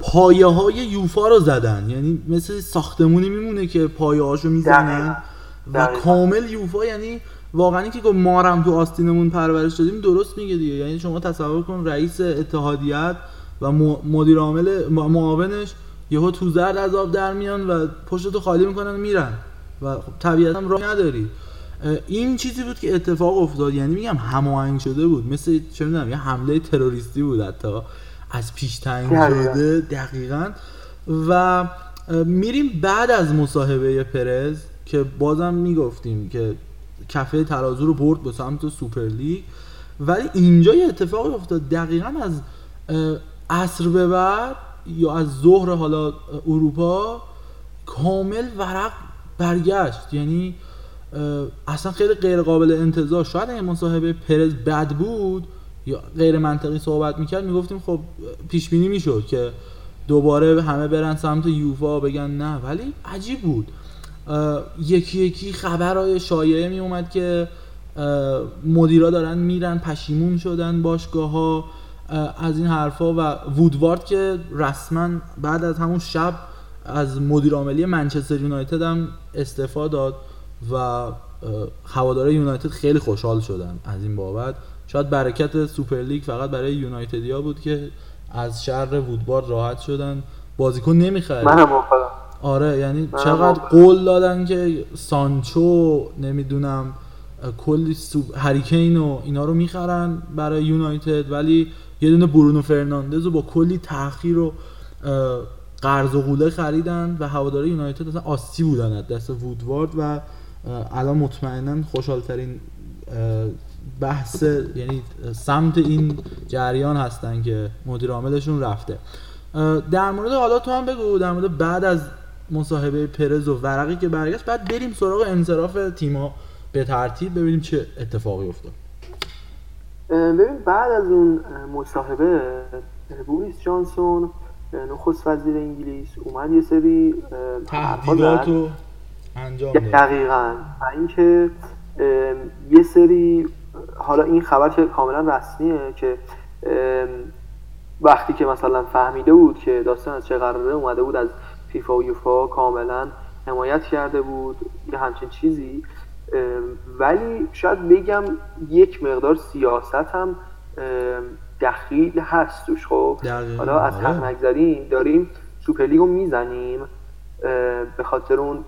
پایه های یوفا رو زدن. یعنی مثل ساختمونی میمونه که پایه هاشو می‌زنن و کامل یوفا یعنی واقعا که گفت مارم تو آستینمون پرورش دادیم درست میگه دیگه. یعنی شما تصور کن رئیس اتحادیت و مدیر عامل معاونش یهو تو زرد از آب در میان و پشتتو خالی می‌کنن میرن. و خب طبیعتا راه نداری. این چیزی بود که اتفاق افتاد. یعنی میگم هماهنگ شده بود. مثل چه می‌دونم یه حمله تروریستی بود حتی. از پیش تعیین شده دقیقا. و میریم بعد از مصاحبه پرز که بازم می‌گفتیم که کفه ترازو رو برد به سمت سوپر لیگ. ولی اینجا یه اتفاقی افتاد. دقیقا از عصر به بعد یا از ظهر حالا اروپا کامل ورق برگشت. یعنی اصلا خیلی غیر قابل انتظار. شاید این مصاحبه پرز بد بود یا غیر منطقی صحبت می‌کرد می‌گفتیم خب پیش بینی می‌شد که دوباره همه برن سمت یوفا بگن نه ولی عجیب بود. یکی یکی خبرهای شایعه می اومد که مدیرا دارن میرن پشیمون شدن باشگاه ها از این حرفا و وودوارد که رسما بعد از همون شب از مدیر عاملی منچستر یونایتد هم استعفا داد و هواداره یونایتد خیلی خوشحال شدن از این بابت. شاید برکت سوپر لیگ فقط برای یونایتدیا بود که از شر وودوارد راحت شدن. بازیکن نمی‌خره من آره یعنی چقدر قول دادن که سانچو نمی‌دونم کلی هریکین و اینا رو می‌خرن برای یونایتد ولی یه دونه برونو فرناندز رو با کلی تاخیر و قرض و قوله خریدن و هواداره یونایتد اصلا آسی بودن دست وودوارد و الان مطمئنا خوشحالترین بحث یعنی سمت این جریان هستن که مدیر عاملشون رفته. در مورد حالا تو هم بگو در مورد بعد از مصاحبه پرز و ورقی که برگشت بعد بریم سراغ انصراف تیما به ترتیب ببینیم چه اتفاقی افتاد. ببین بعد از اون مصاحبه بوریس جانسون نخست وزیر انگلیس اومد یه سری تهدیدات رو انجام داد. دقیقا. اینکه یه سری حالا این خبر که کاملا رسمیه که وقتی که مثلا فهمیده بود که داستان از چه قراره اومده بود از فیفا و یوفا کاملا حمایت کرده بود یه همچین چیزی ولی شاید بگم یک مقدار سیاست هم دخیل هست توش خب حالا از حق آره. نگذاریم داریم سوپرلیگ رو می‌زنیم به خاطر اون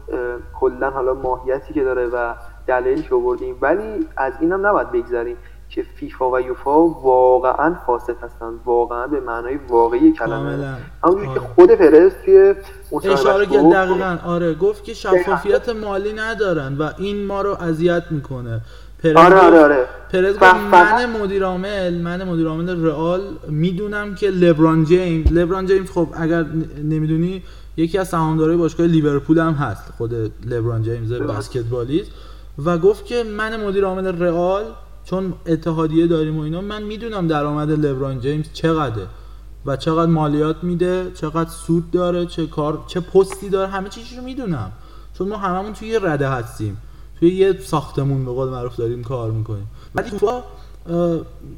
کلا حالا ماهیتی که داره و دلیلی که آوردیم. ولی از اینم نباید بگذاریم که فیفا و یوفا واقعا فاسد هستن. واقعا به معنای واقعی کلمه. همونجوری که آره. خود پرز توی اشاره کرد دقیقا. آره گفت که شفافیت مالی ندارن و این ما رو اذیت می‌کنه. پرز آره آره آره. پرز گفت من مدیر عامل من مدیر عامل رئال می‌دونم که لبران جیمز لبران جیمز خب اگر نمی‌دونی یکی از سهامدارای باشگاه لیورپول هم هست خود لبران جیمز بسکتبالیست. و گفت که من مدیر عامل رئال چون اتحادیه داریم و اینا من می‌دونم درآمد لبران جیمز چقدره و چقدر مالیات میده چقدر سود داره چه کار چه پستی داره همه چیزی رو می‌دونم. چون ما هممون توی یه رده هستیم توی یه ساختمون به قول معروف داریم کار می‌کنیم. ولی فوتبال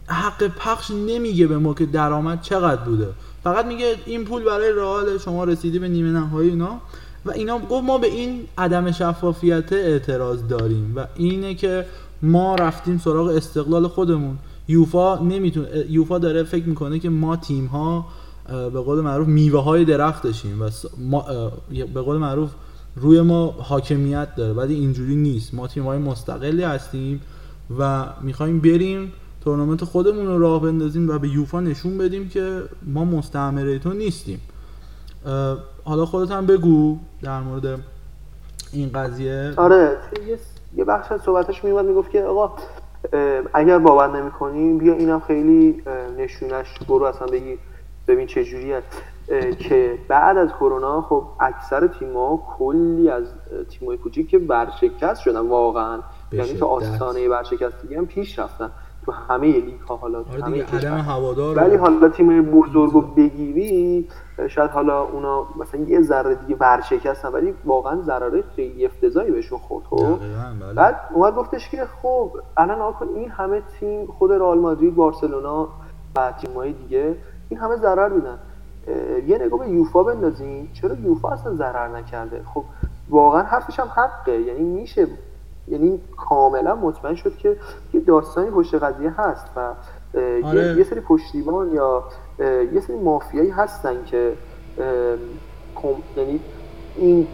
حق پخش نمیگه به ما که درآمد چقدر بوده. فقط میگه این پول برای رئال شما رسیدی به نیمه نهایی اینا. و اینا گفت ما به این عدم شفافیت اعتراض داریم و اینه که ما رفتیم سراغ استقلال خودمون. یوفا نمی‌تونه یوفا داره فکر می‌کنه که ما تیم ها به قول معروف میوه های درختشیم و ما به قول معروف روی ما حاکمیت داره ولی اینجوری نیست. ما تیم های مستقلی هستیم و می‌خوایم بریم تورنمنت خودمون رو راه بندازیم و به یوفا نشون بدیم که ما مستعمره تو نیستیم. حالا خودت هم بگو در مورد این قضیه. آره یه بخش از صحبتش میومد می‌گفت که آقا اگر باور نمی‌کنی بیا اینم خیلی نشونش برو اصلا بگی ببین چه جوری هست که بعد از کرونا خب اکثر تیم‌ها کلی از تیم‌های کوچیک که برشکست شدن واقعا. یعنی تو آستانه برشکستگی هم پیش رفتن. تو همه لیگ ها حالا آره همه عدم هوادار ولی حالا تیم بزرگ رو بگیری شاید حالا اونا مثلا یه ذره دیگه ورشکستن ولی واقعا ضرره خیلی افتضاحی بهشون خورد خب؟ بله. بعد اومد گفتش که خب الان آکن این همه تیم خود رئال مادرید بارسلونا و تیم‌های دیگه این همه ضرر میدن. یه نگاه به یوفا بندازین. چرا یوفا اصلا ضرر نکرده؟ خب واقعا حرفش هم حقه. یعنی میشه یعنی کاملا مطمئن شد که یه داستانی پشت قضیه هست و آره. یه سری پشتیبان یا یه سری مافیایی هستن که یعنی این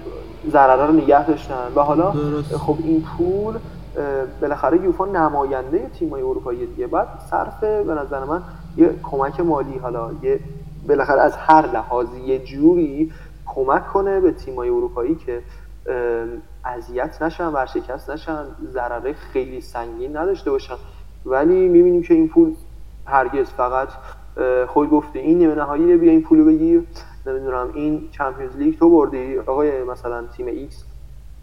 ضرره رو نگه داشتن. و حالا خب این پول بالاخره یوفا نماینده تیمای اروپایی دیگه. بعد صرف به نظر من یه کمک مالی حالا یه بالاخره از هر لحاظی یه جوری کمک کنه به تیمای اروپایی که اذیت نشن ورشکست نشن ضرره خیلی سنگین نداشته باشن. ولی می‌بینیم که این پول هرگز فقط خود گفته این نیمه نهایی بیا این پولو بگیر. نمی‌دونم این Champions League تو بردی؟ آقای مثلا تیم ایکس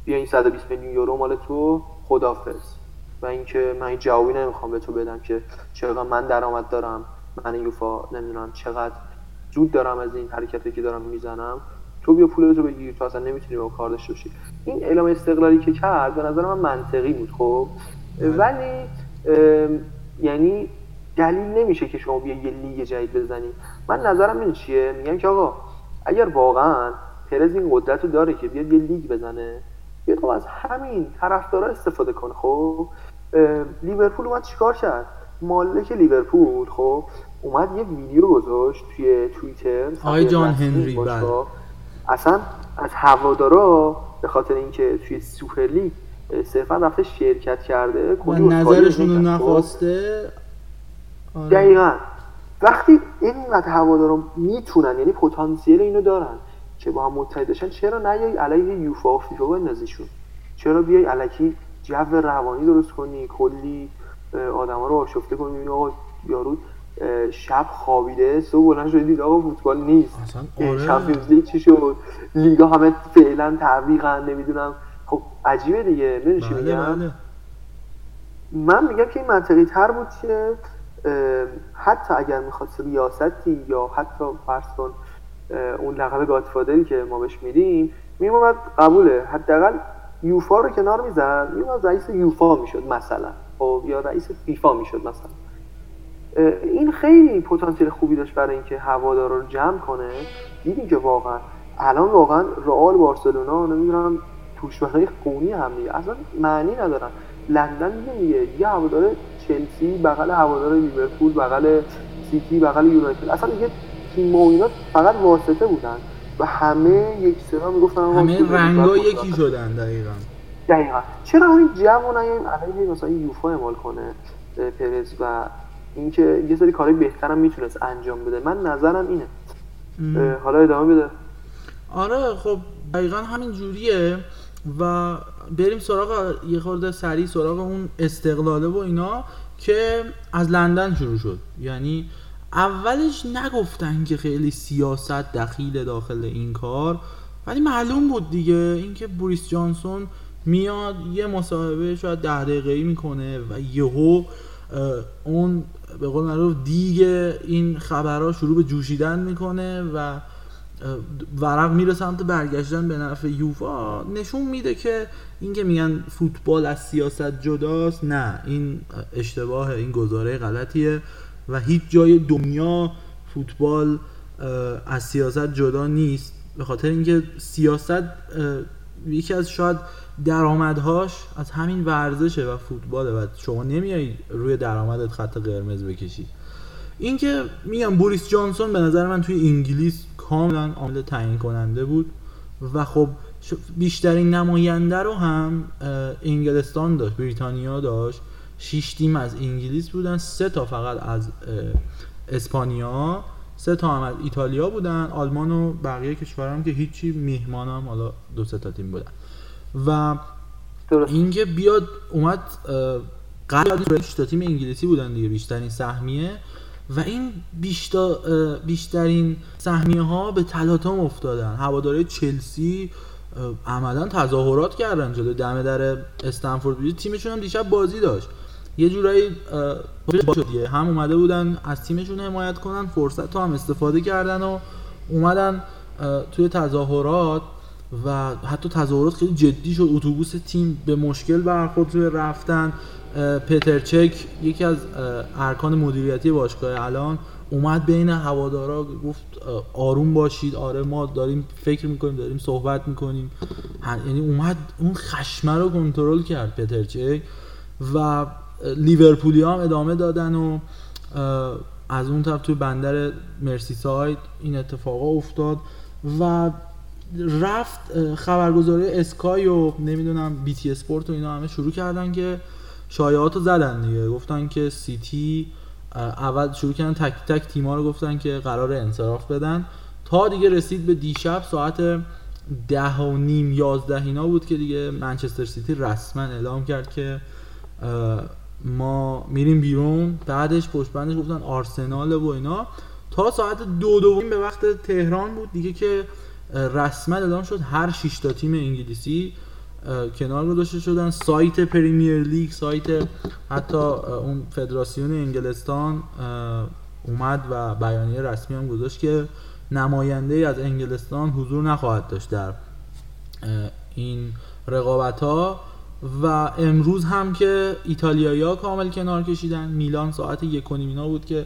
بیا این 120 میلیون یورو مال تو. خدافظ. و اینکه من این جوابی نمی‌خوام به تو بدم که چقدر من درآمد دارم من یوفا نمی‌دونم چقدر سود دارم از این حرکتی که دارم می‌زنم. تو بیا پول تو بگیر تو اصلا نمی‌تونی با کار داشته باشی. این اعلام استقلالی که کرد به نظر من منطقی بود خب. بله. ولی یعنی دلیل نمیشه که شما بیا یه لیگ جدید بزنی. من نظرم این چیه؟ میگم که آقا اگر واقعا پرز این قدرت رو داره که بیاد یه لیگ بزنه بیاد خب از همین طرفدارا استفاده کنه. خب لیورپول اومد چیکار کرد؟ مالک لیورپول خب اومد یه ویدیو گذاشت توی توییتر آی جان هنری بله. اصلا از هوادارا به خاطر اینکه توی سوپر لیگ صرفا رفته شرکت کرده و نظرشون رو نخواسته آره. دقیقا. وقتی اینقدر هوادارا می‌تونن یعنی پتانسیل اینو دارن که با هم متحد بشن چرا نیای علیه یوفا و فیفا بندازیشون چرا بیای علکی جو روانی درست کنی کلی آدما رو آشفته کنی؟ آقا یارو شب خوابیده صبح بلند شده دید آقا فوتبال نیست. آره. چمپیونز لیگ چی شد؟ لیگا همه فعلا تعویقن نمی‌دونم. خب عجیبه دیگه. می‌دونی چی بله، میگم؟ بله. من میگم که این منطقی تر بود که حتی اگر می‌خواست ریاستی یا حتی فرض کن اون لقب گادفادری که ما بهش میدیم میومد قبوله. حداقل یوفا رو کنار می‌زد. میومد رئیس یوفا می‌شد مثلا. خب یا رئیس فیفا می‌شد مثلا. این خیلی پتانسیل خوبی داشت برای اینکه هوادارا رو جمع کنه. دیدیم که واقعا الان واقعا رئال بارسلونا نمی‌دونم توشمنهای خونی هم دیگه. اصلا معنی ندارن. لندن دیگه. یه هوادار چلسی بغل هوادار لیورپول بغل سیتی بغل یونایتد. اصلا دیگه تیم و فقط واسطه بودن و همه یک سرا می‌گفتن همه رنگا یکی شدن دقیقا. دقیقا. چرا همین جمع نگیم؟ علیه مثلا یوفا اعمال کنه پرز و اینکه یه سری کارهای بهترم می‌تونست انجام بده. من نظرم اینه. حالا ادامه بده. آره خب دقیقا همین جوریه و بریم سراغ یه خورده سریع سراغ اون استقلاله و اینا که از لندن شروع شد. یعنی اولش نگفتن که خیلی سیاست دخیل داخل این کار ولی معلوم بود دیگه اینکه بوریس جانسون میاد یه مصاحبه شاید ده دقیقه ای می‌کنه و یهو اون به قول معروف دیگه این خبرها شروع به جوشیدن می‌کنه و ورق میره سمت برگشتن به نفع یوفا نشون میده که این که میگن فوتبال از سیاست جداست نه این اشتباه این گزاره غلطیه و هیچ جای دنیا فوتبال از سیاست جدا نیست. به خاطر اینکه سیاست یکی از شاید درآمدهاش از همین ورزشه و فوتباله و شما نمیای روی درآمدت خط قرمز بکشی. اینکه میگم بوریس جانسون به نظر من توی انگلیس کاملا عامل تعیین کننده بود. و خب بیشترین نماینده رو هم انگلستان داشت بریتانیا داشت. شش تیم از انگلیس بودن سه تا فقط از اسپانیا سه تا هم از ایتالیا بودن. آلمان و بقیه کشورام که هیچی میهمان هم حالا دو سه تا تیم بودن. و اینکه بیاد اومد قبل تا تیم انگلیسی بودن دیگه بیشترین سهمیه. و این بیشترین سهمیه ها به تلاطم افتادن. هواداره چلسی عملا تظاهرات کردن جلوی دم در استنفورد بریج تیمشون هم دیشب بازی داشت. یه جورایی شدیه هم اومده بودن از تیمشون حمایت کنن فرصت هم استفاده کردن و اومدن توی تظاهرات و حتی تظاهرات خیلی جدی شد. اتوبوس تیم به مشکل برخورد توی رفتن. پتر چک یکی از ارکان مدیریتی باشگاه الان اومد بین هوادارا گفت آروم باشید. آره ما داریم فکر می‌کنیم داریم صحبت می‌کنیم. یعنی اومد اون خشمه رو کنترل کرد پتر چک و لیورپولی هم ادامه دادن و از اون طرف توی بندر مرسی ساید این اتفاقا افتاد و رفت خبرگزاری Sky و نمی‌دونم BT Sport و اینا همه شروع کردن که شایعات رو زدن دیگه. گفتن که سیتی اول شروع کردن تک تک تیما رو گفتن که قرار انصراف بدن. تا دیگه رسید به دیشب ساعت ده و نیم یازده اینا بود که دیگه منچستر سیتی رسما اعلام کرد که ما میریم بیرون. بعدش پشت بندش گفتن آرسنال و اینا. تا ساعت دو دو به وقت تهران بود دیگه که رسما اعلام شد هر 6 تا تیم انگلیسی کنار گذاشته شدن. سایت پریمیر لیگ سایت حتی اون فدراسیون انگلستان اومد و بیانیه رسمی هم گذاشت که نماینده از انگلستان حضور نخواهد داشت در این رقابت ها و امروز هم که ایتالیایی کامل کنار کشیدن. میلان ساعت یک و بود که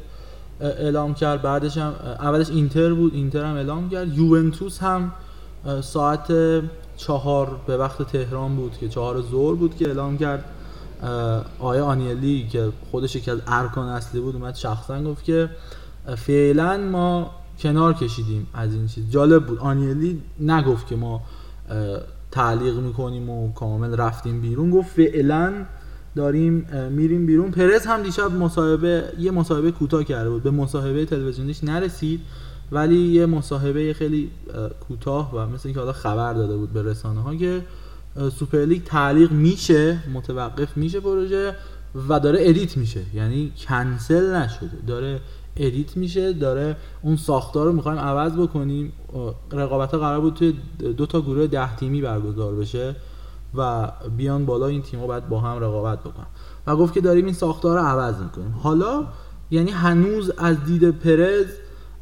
اعلام کرد. بعدش هم اولش اینتر بود. اینتر هم اعلام کرد. یوونتوس هم ساعت چهار به وقت تهران بود که چهار زور بود که اعلام کرد آیه آنیلی که خودش یکی از ارکان اصلی بود اومد شخصا گفت که فعلا ما کنار کشیدیم از این چیز. جالب بود. آنیلی نگفت که ما تعلیق می‌کنیم و کامل رفتیم بیرون. گفت فعلا داریم میریم بیرون. پرز هم دیشب مصاحبه یه مصاحبه کوتاه کرده بود. به مصاحبه تلویزیونیش نرسید. ولی یه مصاحبه خیلی کوتاه و مثل اینکه حالا خبر داده بود به رسانه ها که سوپر لیگ تعلیق میشه متوقف میشه پروژه و داره edit میشه. یعنی کنسل نشده. داره ادیت میشه داره اون ساختار رو می‌خوایم عوض بکنیم. رقابت ها قرار بود توی دو تا گروه ده تیمی برگزار بشه و بیان بالا این تیم‌ها باید با هم رقابت بکنن. و گفت که داریم این ساختار رو عوض می‌کنیم. حالا یعنی هنوز از دید پرز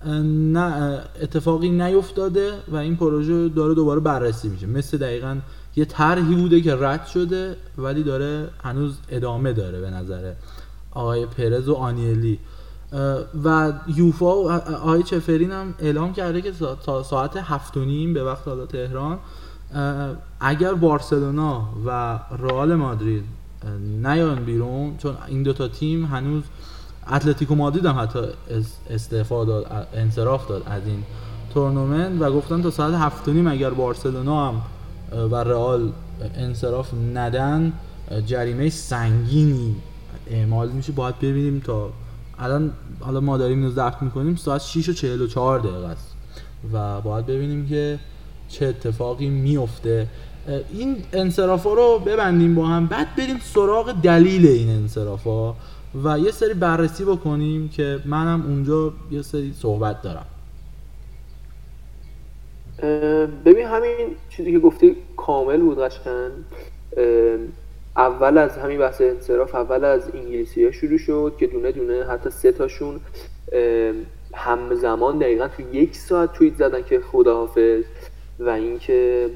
نه اتفاقی نیفتاده و این پروژه داره دوباره بررسی میشه. مثل دقیقا یه طرحی بوده که رد شده ولی داره هنوز ادامه داره به نظر آقای پرز و آنیلی. و یوفا و آقای چفرین هم اعلام کرده که تا ساعت هفت و نیم به وقت حالا تهران اگر بارسلونا و رئال مادرید نیان بیرون چون این دوتا تیم هنوز اتلتیکو مادرید هم حتی استعفا داد انصراف داد از این تورنمنت و گفتن تا ساعت هفت نیم اگر بارسلونا هم و رئال انصراف ندن جریمه سنگینی اعمال میشه. باید ببینیم تا الان حالا ما داریم اینو ضبط می‌کنیم ساعت 6 و 44 دقیقه است و باید ببینیم که چه اتفاقی میفته این انصراف رو ببندیم با هم بعد بریم سراغ دلیل این انصراف ها. و یه سری بررسی بکنیم که منم اونجا یه سری صحبت دارم. ببین همین چیزی که گفتی کامل بود قشنگ. اول از همین بحث انصراف اول از انگلیسی ها شروع شد که دونه دونه حتی سه تاشون همزمان دقیقا تو یک ساعت توییت زدن که خداحافظ و اینکه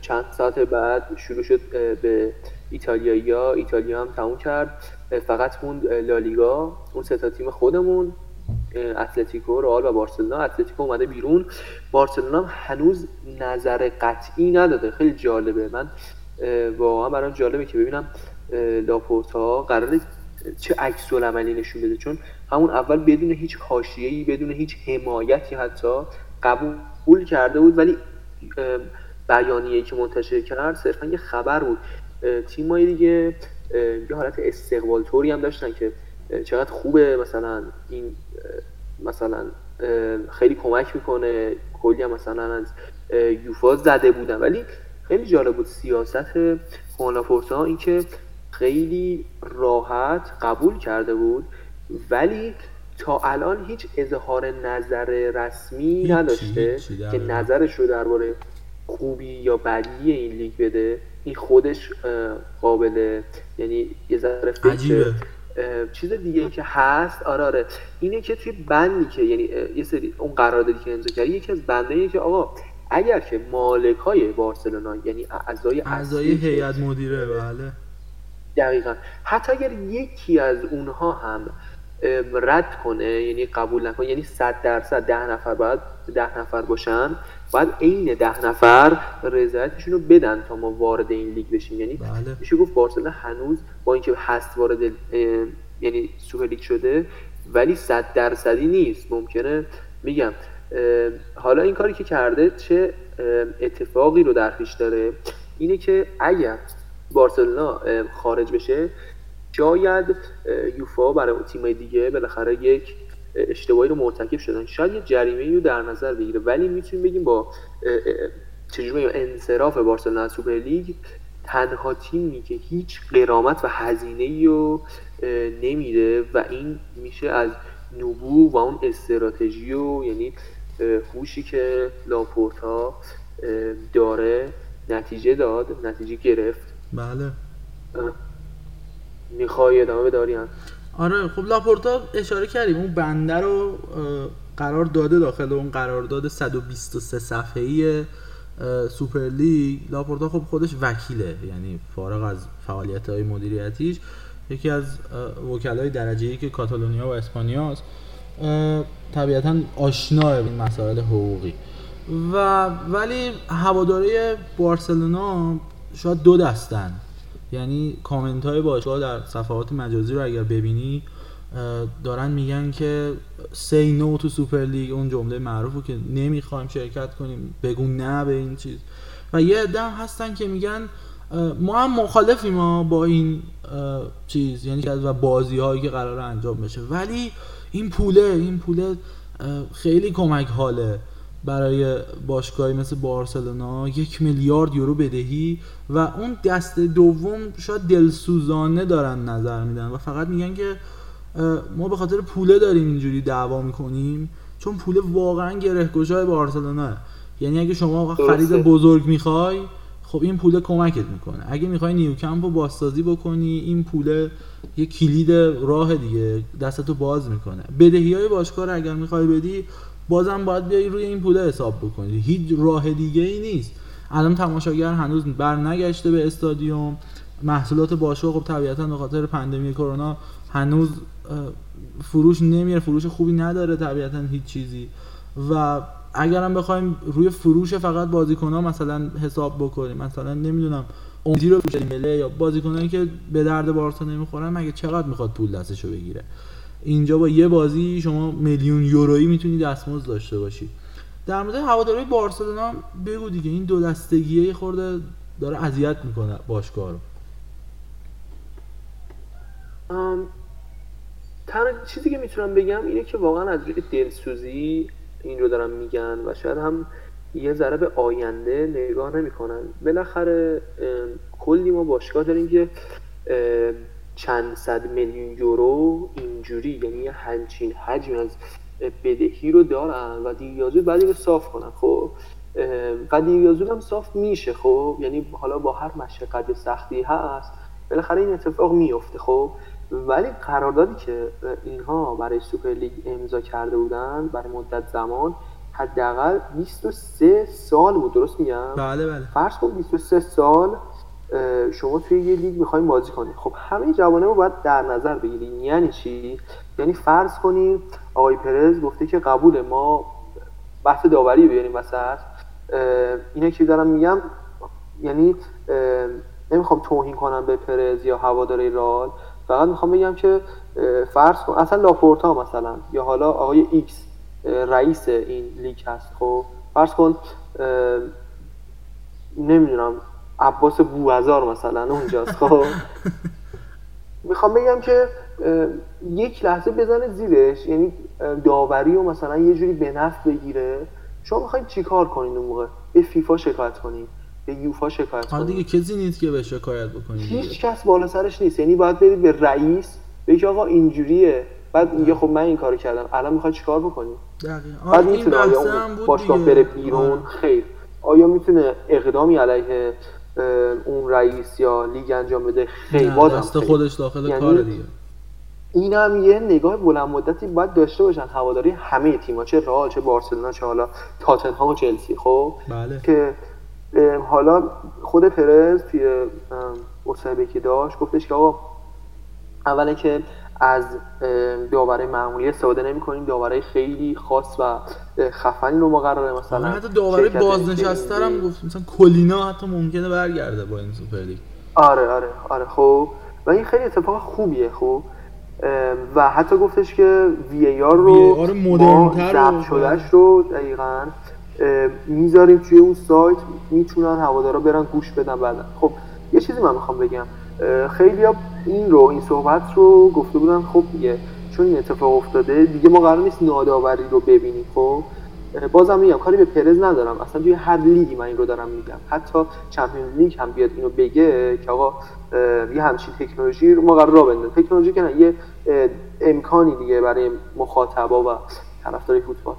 چند ساعت بعد شروع شد به ایتالیایی ها ایتالیا هم تموم کرد. فقط موند لالیگا اون سه تا تیم خودمون اتلتیکو رئال و بارسلونا. اتلتیکو اومده بیرون. بارسلونا هنوز نظر قطعی نداده. خیلی جالبه. من واقعا برام جالبه که ببینم لاپورتا قراره چه عکس عملی نشون بده. چون همون اول بدون هیچ حاشیه‌ای بدون هیچ حمایتی حتی قبول کرده بود ولی بیانیه‌ای که منتشر کرد صرفا یه خبر بود. تیمایی دیگه یه حالت استقبال طوری هم داشتن که چقدر خوبه مثلا این مثلا خیلی کمک می‌کنه. کلی هم مثلا از یوفا زده بودن. ولی خیلی جالب بود سیاست خواناپورتا اینکه خیلی راحت قبول کرده بود ولی تا الان هیچ اظهار نظر رسمی نداشته که نظرش رو درباره خوبی یا بدی این لیگ بده. این خودش قابل یعنی یه ذره چیز دیگه که هست. آره آره. اینه که توی بندی که یعنی یه سری اون قراردادی که امضا کردی یکی از بنده که آقا اگر که مالک های بارسلونا یعنی اعضای اعضای هیئت مدیره بله. دقیقا. حتی اگر یکی از اونها هم رد کنه یعنی قبول نکنه یعنی صد درصد ده نفر باید ده نفر باشن باید عین ده نفر رضایتشون رو بدن تا ما وارد این لیگ بشیم. یعنی بله. میشه گفت بارسلونا هنوز با اینکه هست وارد یعنی سوپر لیگ شده ولی صد درصدی نیست. ممکنه میگم حالا این کاری که کرده چه اتفاقی رو در پیش داره؟ اینه که اگر بارسلونا خارج بشه شاید یوفا برای تیمای دیگه بالاخره یک اشتباهی رو مرتکب شدن. شاید یه جریمه رو در نظر بگیره ولی می‌تونیم بگیم با چجوری انصراف بارسلونا از سوپر لیگ تنها تیمی که هیچ قرامت و هزینه رو نمیده و این میشه از نبو و اون استراتژی و یعنی هوشی که لاپورتا داره نتیجه داد نتیجه گرفت. بله. می‌خوای ادامه بداری هم آره خب لاپورتا اشاره کردیم اون بنده رو قرار داده داخل اون قرارداد 123 صفحه‌ای سوپر لیگ. لاپورتا خب خودش وکیله یعنی فارغ از فعالیت های مدیریتیش یکی از وکلای درجه یک کاتالونیا و اسپانیا است طبیعتا آشنا این مسائل حقوقی. و ولی هواداره بارسلونا شاید دو دستن. یعنی کامنت های باشگاه در صفحات مجازی رو اگر ببینی دارن میگن که say no to Super League اون جمله معروف که نمی‌خوایم شرکت کنیم بگو نه به این چیز. و یه عده هستن که میگن ما هم مخالفیم ما با این چیز یعنی و بازی هایی که قرار انجام بشه. ولی این پوله این پوله خیلی کمک حاله. برای باشگاهی مثل بارسلونا یک میلیارد یورو بدهی و اون دست دوم شاید دلسوزانه دارن نظر میدن و فقط میگن که ما به خاطر پوله داریم اینجوری دعوا می‌کنیم چون پوله واقعا گرهگشای بارسلونا. یعنی اگه شما خرید بزرگ می‌خوای خب این پوله کمکت می‌کنه. اگه می‌خوای نیوکمپ رو بازسازی بکنی این پوله یه کلید راه دیگه دستتو باز می‌کنه. بدهی های باشگاه رو اگر می‌خوای بدی بازم باید بیای روی این پوله حساب بکنی. هیچ راه دیگه ای نیست. الان تماشاگر هنوز بر نگشته به استادیوم. محصولات باشگاه خب طبیعتا به خاطر پندمی کرونا هنوز فروش نمیره فروش خوبی نداره طبیعتا هیچ چیزی. و اگرم بخوایم روی فروش فقط بازیکن ها مثلا حساب بکنیم مثلا نمی‌دونم امیدی رو مله یا بازیکنایی که به درد بارسا نمی‌خورن مگه چقدر می‌خواد پول دستشو بگیره؟ اینجا با یه بازی شما میلیون یورویی می‌تونی دستمزد داشته باشی. در مورد هواداری بارسلونا بگو دیگه این دو دستگیه خورده داره اذیت می‌کنه باشگاه رو. تنها چیزی که می‌تونم بگم اینه که واقعا از روی دلسوزی این رو دارم میگن و شاید هم یه ذره به آینده نگاه نمی‌کنن. بالاخره کلی ما باشگاه داریم که چند صد میلیون یورو اینجوری یعنی همچین حجم از بدهی رو دارن و دیگه بعد رو صاف کنن خب؟ و دیریازول هم صاف میشه خب؟ یعنی حالا با هر مشقت سختی هست بالاخره این اتفاق میفته خب؟ ولی قراردادی که اینها برای سوپر لیگ امضا کرده بودن برای مدت زمان حداقل 23 سال بود درست میگم؟ بله بله. فرض کن 23 سال شما توی یه لیگ می‌خوایم بازی کنید خب همه جوانه رو باید در نظر بگیریم یعنی چی؟ یعنی فرض کنیم آقای پرز گفته که قبول ما بحث داوری بیاریم وسط. اینه که دارم میگم یعنی نمی‌خوام توهین کنم به پرز یا هواداری رئال فقط می‌خوام بگم که فرض کن اصلا لاپورتا مثلا یا حالا آقای ایکس رئیس این لیگ هست. خب فرض کن نمی‌دونم عباس بوعذار مثلا اونجاست خب؟ می‌خوام بگم که یک لحظه بزنه زیرش یعنی داوری و مثلا یه جوری به نفع بگیره. شما می‌خواید چیکار کنین اون موقع؟ به فیفا شکایت کنین به یوفا شکایت کنین. دیگه کسی نیست که به شکایت بکنین هیچ کس بالا سرش نیست یعنی باید برید به رئیس بگی آقا اینجوریه. بعد میگه خب من این کارو کردم الان می‌خواد چیکار بکنی؟ دقیقاً. بعد می‌تونه آیا باشگاه بره بیرون؟ خیر. آیا می‌تونه اقدامی علیه اون رئیس یا لیگ انجام بده خیلی بازم دست خودش داخل یعنی کار دیگه. این هم یه نگاه بلند مدتی باید داشته باشن هواداری همه تیم‌ها چه رئال چه بارسلونا چه حالا تاتنهام و چلسی خب؟ بله. که حالا خود پرز توی مصاحبه که داشت گفتش که آقا اولا که از داوره معمولی استفاده نمی کنیم داوره خیلی خاص و خفنی رو مقرره. مثلا حتی داوره بازنشسته هم گفت. مثلا کلینا حتی ممکنه برگرده با این سوپر لیگ. آره آره آره. خب. و این خیلی اتفاق خوبیه خب. و حتی گفتش که وی ای آر رو ضبط شدهش رو دقیقا می‌ذاریم توی اون سایت. می‌تونن هوادارا برن گوش بدن بعدا. خب یه چیزی من می‌خوام بگم. خیلی این رو این صحبت رو گفته بودن خب دیگه چون این اتفاق افتاده دیگه ما قرار نیست ناداوری رو ببینیم خب؟ بازم میگم کاری به پرز ندارم اصلا توی هر لیگی من این رو دارم میگم. حتی چمپیونز لیگ هم بیاد اینو بگه که آقا یه همچین تکنولوژی رو ما قرار را بندازیم. تکنولوژی که یه امکانی دیگه برای مخاطبا و طرفدار فوتبال.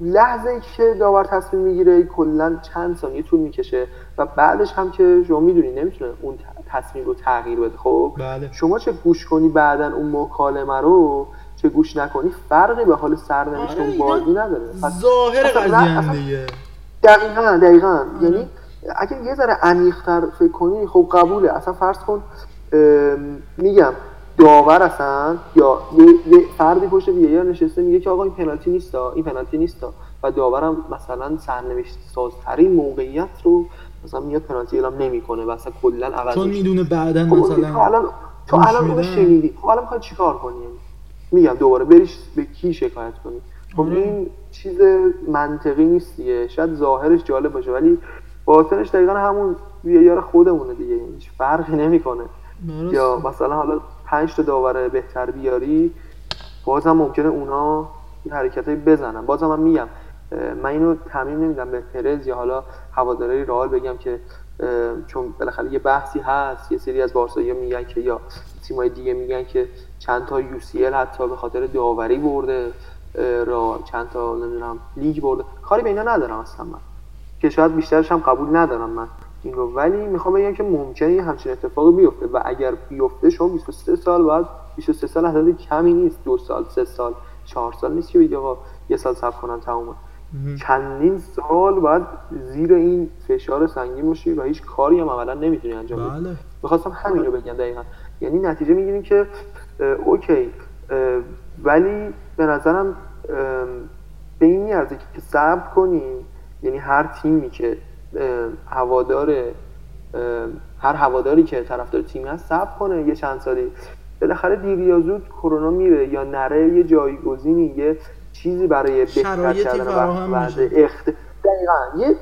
لحظه که داور تصمیم می‌گیره کلا چند ثانیه طول می‌کشه و بعدش هم که شما می‌دونی نمی‌تونه اون تصمیم رو تغییر بده. خب؟ بله. شما چه گوش کنی بعدا اون مکالمه رو چه گوش نکنی فرقی به حال سرنوشت اون آره، بازی نداره. ظاهر قضیه دیگه. دقیقا دقیقا. یعنی اگه یه ذره عمیق‌تر فکر کنی خب قبوله. اصلا فرض کن میگم داور اصلا یا یه فردی پشت وی نشسته میگه که آقا این پنالتی نیستا این پنالتی نیستا. و داورم مثلا سرنوشت سازترین موقعیت رو مثلا میاد پنالتی اعلام نمی‌کنه و اصلا کلا عوض چون می‌دونه بعدا خب مثلا تو الان تو الان شنیدی. خب الان می‌خوای چیکار کنی؟ میگم دوباره بریش به کی شکایت کنی؟ خب آره. این چیز منطقی نیست دیگه شاید ظاهرش جالب باشه ولی باطنش دقیقا همون وی خودمونه دیگه. هیچ فرقی نمی‌کنه. یا مثلا حالا پنج تا داور بهتر بیاری بازم ممکنه اونا این حرکت بزنن. بازم من میگم من اینو تعمیم نمیدم به پرز یا حالا هواداری رئال بگم که چون بالاخره یه بحثی هست یه سری از بارسایی میگن که یا تیمای دیگه میگن که چند تا یو سی حتی به خاطر داوری برده را چند تا نمی‌دونم لیگ برده. کاری به اینا ندارم اصلا من. که شاید بیشترش هم قبول ندارم من. این ولی می‌خوام بگم که ممکنه همچین اتفاقی بیفته و اگر بیفته شما 23 سال بعد 23 سال عدد کمی نیست. دو سال سه سال چهار سال نیست که بگه یه سال صبر کنم تمومه. چندین سال بعد زیر این فشار سنگین باشی و هیچ کاری هم عملا نمی‌تونی انجام بدی. بله. می‌خواستم همین رو بگم دقیقا. یعنی نتیجه می‌گیریم که اوکی ولی به نظرم به این میارزه که صبر کنیم یعنی هر تیمی که هوادار هر هواداری که طرفدار تیم هست صبر کنه یه چند سالی. بالاخره دیر یا زود کرونا میره یا نره یه جایگزینی یه چیزی برای بهتر کردن وقت اخت... دقیقا. یه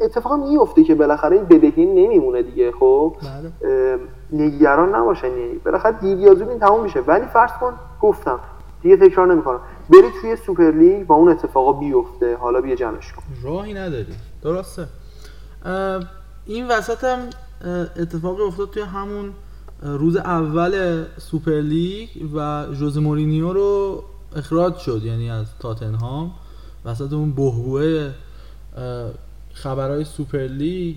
اتفاق میفته که بالاخره این بدهی نمیمونه دیگه خب؟ بله. نگران نباشن. یعنی بالاخره دیر یا زود این تموم میشه. ولی فرض کن گفتم دیگه تکرار نمی‌کنم. بری توی سوپر لیگ با اون اتفاقا بیفته. حالا بیا جمعش کن. راهی نداری. درسته. این وسط هم اتفاقی افتاد توی همون روز اول سوپر لیگ و ژوزه مورینیو رو اخراج شد یعنی از تاتنهام. وسط اون بهبوه خبرهای سوپر لیگ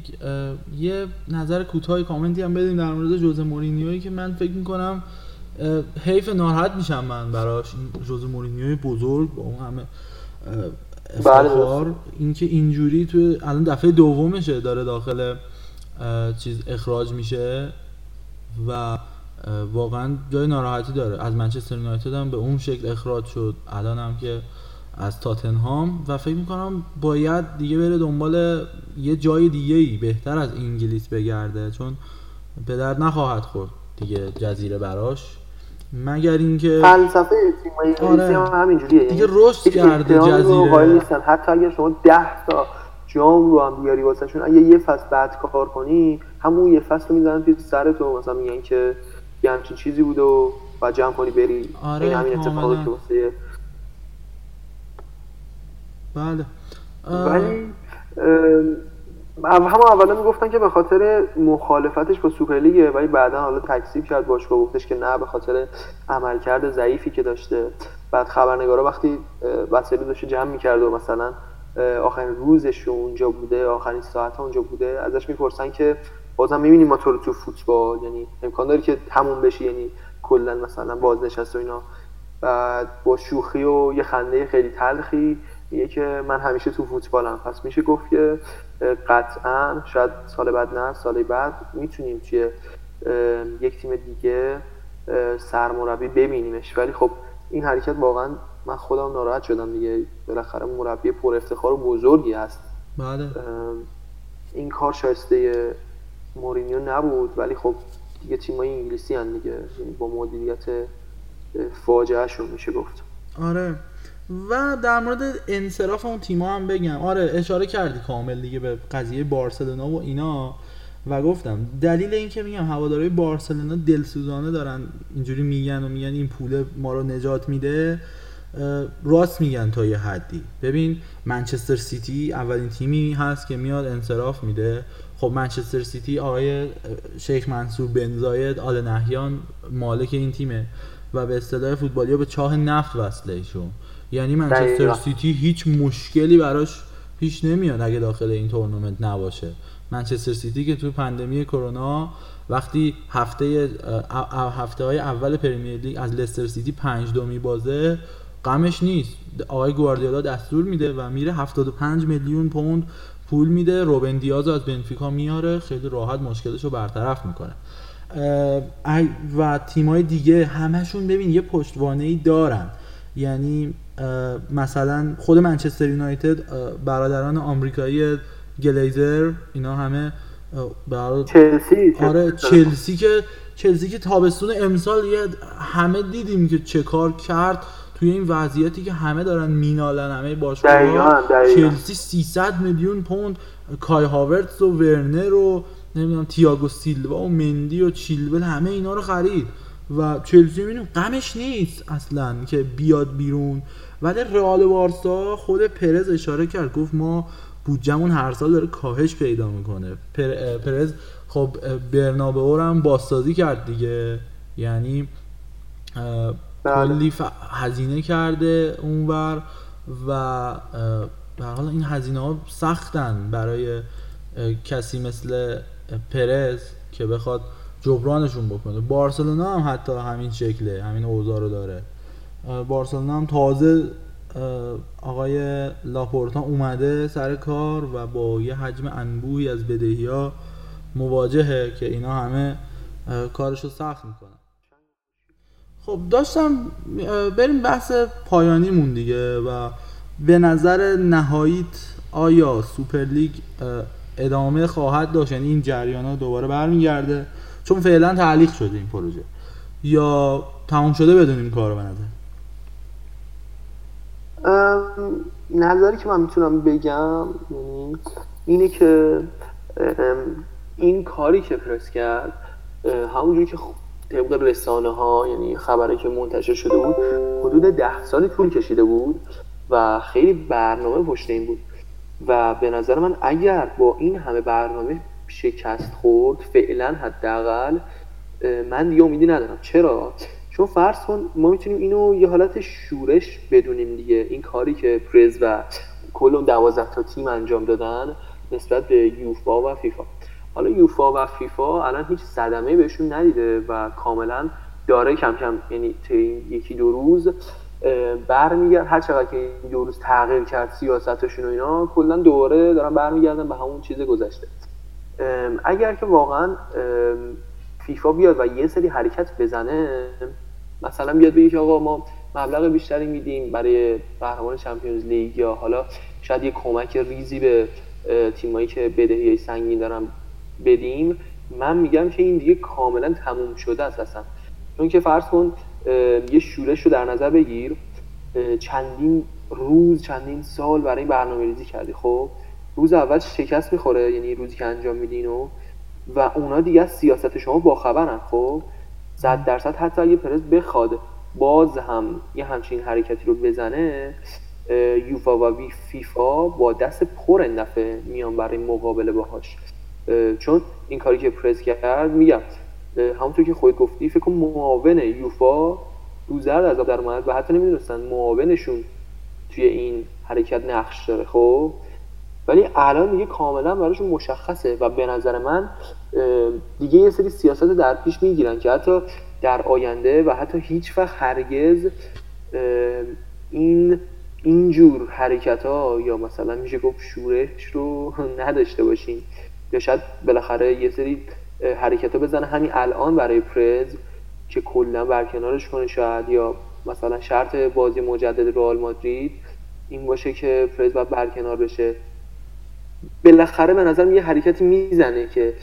یه نظر کوتاه کامنتی هم بدیم در مورد جوز مورینیوی که من فکر می‌کنم حیف ناراحت میشم من براش. جوز مورینیوی بزرگ با اون همه افتخار بله. اینکه اینجوری تو الان دفعه دومشه داره داخل چیز اخراج میشه و واقعا جای ناراحتی داره. از منچستر یونایتد هم به اون شکل اخراج شد. الان هم که از تاتنهام. و فکر می‌کنم باید دیگه بره دنبال یه جای دیگه ای بهتر از انگلیس بگرده. چون به درد نخواهد خورد دیگه جزیره براش. مگر اینکه فلسفه تیم آره. هم همینجوریه. دیگه یعنی رشد کرده جزیره. نیستن. حتی اگر شما 10 تا جام رو هم بیاری واسهشون اگه یه فصل بعد کار کنی همون یه فصل رو می‌زنن توی سر تو. مثلا میگن که یه همچین چیزی بود و بعد جمع کنی بری. آره این همین اتفاقی که واسه بله. ولی همه اولا می‌گفتن که به خاطر مخالفتش با سوپرلیگه ولی بعدا حالا تکذیب کرد باشگاه گفتش که نه به خاطر عملکرد ضعیفی که داشته. بعد خبرنگارا وقتی وسایل داشته جمع می‌کرد و مثلا آخرین روزش اونجا بوده آخرین ساعت اونجا بوده ازش می‌پرسن که بازم می‌بینیم ما تو رو تو فوتبال یعنی امکان داری که تموم بشی یعنی کلا مثلا بازنشست و اینا. بعد با شوخی و یه خنده خیلی تلخی میگه که من همیشه تو فوتبالم. پس میشه گفت که قطعا شاید سال بعد نه سال بعد می‌تونیم توی یک تیم دیگه سرمربی ببینیمش. ولی خب این حرکت واقعا من خودم ناراحت شدم دیگه. بالاخره مربی پر افتخار و بزرگی هست. بله. این کار شایسته مورینیو نبود ولی خب دیگه تیمای انگلیسی هن دیگه. یعنی با مدیریت فاجعه شون میشه گفت. آره. و در مورد انصراف اون تیما هم بگم. آره اشاره کردی کامل دیگه به قضیه بارسلونا و اینا. و گفتم دلیل این که میگم هوادارهای بارسلونا دلسوزانه دارن اینجوری میگن و میگن این پول ما رو نجات میده راست میگن تا یه حدی. ببین منچستر سیتی اولین تیمی هست که میاد انصراف میده. خب منچستر سیتی آقای شیخ منصور بن زاید آل نهیان مالک این تیمه و به اصطلاح فوتبالی به چاه نفت وصله ایشون. یعنی منچستر سیتی هیچ مشکلی براش پیش نمیاد اگه داخل این تورنمنت نباشه. منچستر سیتی که تو پاندمی کرونا وقتی هفته هفته های اول پرمیر لیگ از لستر سیتی پنج دو بازه غمش نیست. آقای گواردیولا دستور میده و میره 75 میلیون پوند پول میده روبن دیاز از بنفیکا میاره خیلی راحت مشکلش رو برطرف می‌کنه. و تیمای دیگه همشون ببین یه پشتوانه ای دارن. یعنی مثلا خود منچستر یونایتد برادران آمریکایی گلیزر اینا همه چلسی. آره چلسی که چلسی که تابستون امسال یه همه دیدیم که چه کار کرد. توی این وضعیتی که همه دارن مینالن همه باشگاه چلسی 300 میلیون پوند کای هاورتس و ورنر و نمی‌دونم تییاگو سیلوا و مندی و چیلول همه اینا رو خرید. و چلسی می‌بینیم غمش نیست اصلا که بیاد بیرون. ولی رئال بارسا خود پرز اشاره کرد گفت ما بودجمون هر سال داره کاهش پیدا می‌کنه. پر، پرز خب برنابئو هم بازسازی کرد دیگه. یعنی بله. کلی هزینه کرده اونور و در حال این هزینه ها سختن برای کسی مثل پرز که بخواد جبرانشون بکنه. بارسلونا هم حتی همین شکله همین اوضاع رو داره. بارسلونا هم تازه آقای لاپورتا اومده سر کار و با یه حجم انبوهی از بدهی ها مواجهه که اینا همه کارشو سخت می‌کنن. خب داشتم بریم بحث پایانیمون دیگه و به نظر نهاییت آیا سوپرلیگ ادامه خواهد داشت؟ یعنی این جریان ها دوباره برمیگرده؟ چون فعلا تعلیق شده این پروژه. یا تمام شده بدونیم کارو به نظر؟ نظری که من می‌تونم بگم اینه که این کاری که پرس کرد همونجوری که طبق رسانه ها یعنی خبری که منتشر شده بود حدود ده سالی طول کشیده بود و خیلی برنامه پشت این بود. و به نظر من اگر با این همه برنامه شکست خورد فعلا حداقل من دیگه امیدی ندارم. چرا؟ چون فرض کن ما می‌تونیم اینو یه حالت شورش بدونیم دیگه. این کاری که پرز و کل اون 12 تا تیم انجام دادن نسبت به یوفا و فیفا. حالا یوفا و فیفا الان هیچ صدمه بهشون ندیده و کاملا داره کم کم یعنی یکی دو روز برمیگرد. هر چقدر که این دو روز تغییر کرد سیاستشون و اینا کلا دوره دارن برمیگردن به همون چیز گذشته. اگر که واقعا فیفا بیاد و یه سری حرکت بزنه مثلا بیاد بگه آقا ما مبلغ بیشتری میدیم برای قهرمان چمپیونز لیگ یا حالا شاید یه کمک ریزی به تیمایی که بدهی سنگین دارن بدیم من میگم که این دیگه کاملا تموم شده است اصلا. چون که فرض کن یه شورش رو در نظر بگیر. چندین روز چندین سال برای برنامه ریزی کردی خب؟ روز اول شکست می‌خوره یعنی روزی که انجام میدین و و اونا دیگه از سیاست شما باخبرن خب؟ صد درصد حتی اگه پرز بخواد باز هم یه همچین حرکتی رو بزنه یوفا و فیفا با دست پر این میان برای مقابله باهاش. چون این کاری که پرز کرد میگم همونطور که خود گفتی فکر کنم معاون یوفا دوزرد از در اومد و حتی نمی‌دونستن معاونشون توی این حرکت نقش داره خب؟ ولی الان دیگه کاملا براشون مشخصه و به نظر من دیگه یه سری سیاست در پیش می‌گیرن که حتی در آینده و حتی هیچ وقت هرگز این اینجور حرکت ها یا مثلا میشه گفت شورش رو نداشته باشین یا شاید بالاخره یه سری حرکت بزنه. همین الان برای پرز که کلا برکنارش کنه شاید یا مثلا شرط بازی مجدد رئال مادرید این باشه که پرز باید برکنار بشه. بالاخره به نظرم یه حرکتی می‌زنه که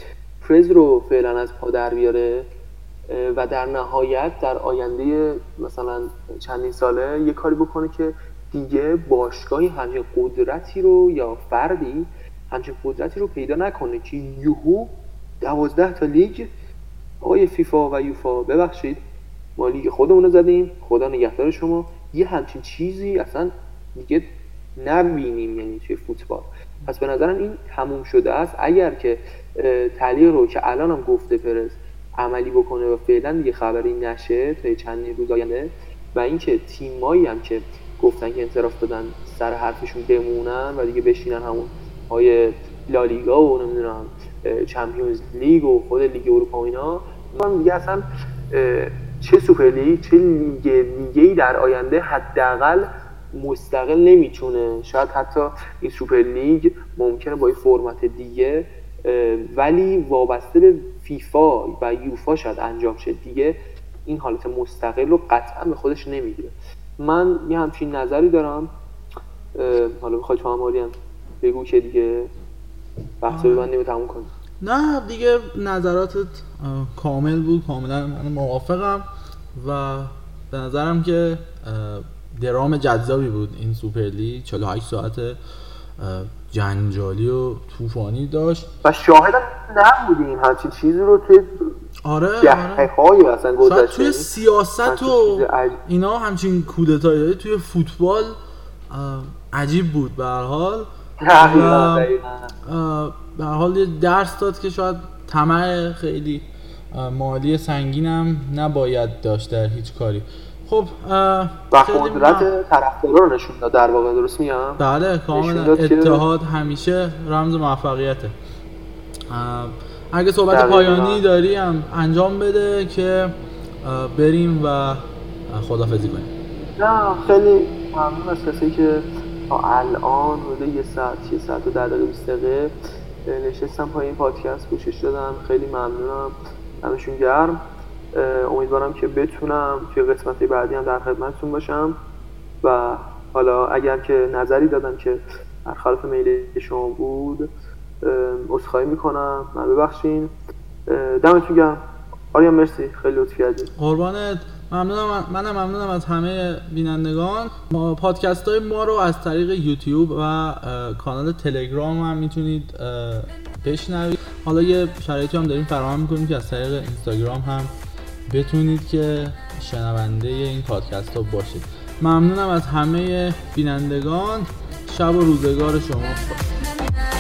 پرز رو فعلا از پا در بیاره و در نهایت در آینده مثلا چندین ساله یه کاری بکنه که دیگه باشگاهی همچین قدرتی رو یا فردی همچین قدرتی رو پیدا نکنه که یوهو دوازده تا لیگ آقای فیفا و یوفا ببخشید ما لیگ خودمون رو زدیم خدا نگهدار شما. یه همچین چیزی اصلا دیگه نبینیم یعنی توی فوتبال. پس به نظرم این تموم شده است. اگر که تعلیق رو که الان هم گفته پرز عملی بکنه و فعلا دیگه خبری نشه تا چند روز آینده و اینکه تیمایی هم که گفتن که انصراف دادن سر حرفشون بمونن و دیگه بشینن همون های لالیگا و نمی‌دونم Champions League و خود لیگ اروپا و اینا. من دیگه اصلا چه سوپر لیگ چه لیگ دیگه در آینده حداقل مستقل نمی‌تونه. شاید حتی این سوپر لیگ ممکنه با این فرمت دیگه ولی وابسته به فیفا و یوفا شاید انجام شه. دیگه این حالت مستقل رو قطعا به خودش نمی‌گیره. من یه همچین نظری دارم. حالا بخوای تو هم بگو که دیگه بحث رو ببندیم تموم کنیم نه دیگه نظراتت کامل بود. کاملا من موافقم. و به نظرم که درام جذابی بود این سوپرلی 48 ساعت جنجالی و طوفانی داشت. و شاهد نبودیم. همچین چیزی رو توی آره آره. اصلا گذشته توی سیاست و اینا همچین کودتایی توی فوتبال عجیب بود به هر به حال یه درس داد که شاید طمع خیلی مالی سنگینم نباید داشت در هیچ کاری. خب و قدرت طرفدارا رو نشون داد در واقع درست میگم؟ بله کاملا. اتحاد همیشه رمز موفقیته. اگه صحبت پایانی داری هم انجام بده که بریم و خدافزی کنیم. نه خیلی ممنون از کسی که الان حدود یه ساعت یه ساعت و در دقیقه 20 دقیقه نشستم پای این پادکست گوشش دادم خیلی ممنونم همشون گرم. امیدوارم که بتونم توی قسمت بعدی هم در خدمتتون باشم. و حالا اگر که نظری دادم که برخلاف میل شما بود عذرخواهی می‌کنم. من ببخشین دمتون گرم. آریان مرسی. خیلی لطف کردی قربانت. ممنونم منم ممنونم از همه بینندگان. پادکست های ما رو از طریق یوتیوب و کانال تلگرام هم می‌تونید بشنوید. حالا یه شرایطی هم داریم فراهم می‌کنیم که از طریق اینستاگرام هم بتونید که شنونده این پادکست ها باشید. ممنونم از همه بینندگان. شب و روزگار شما. خوش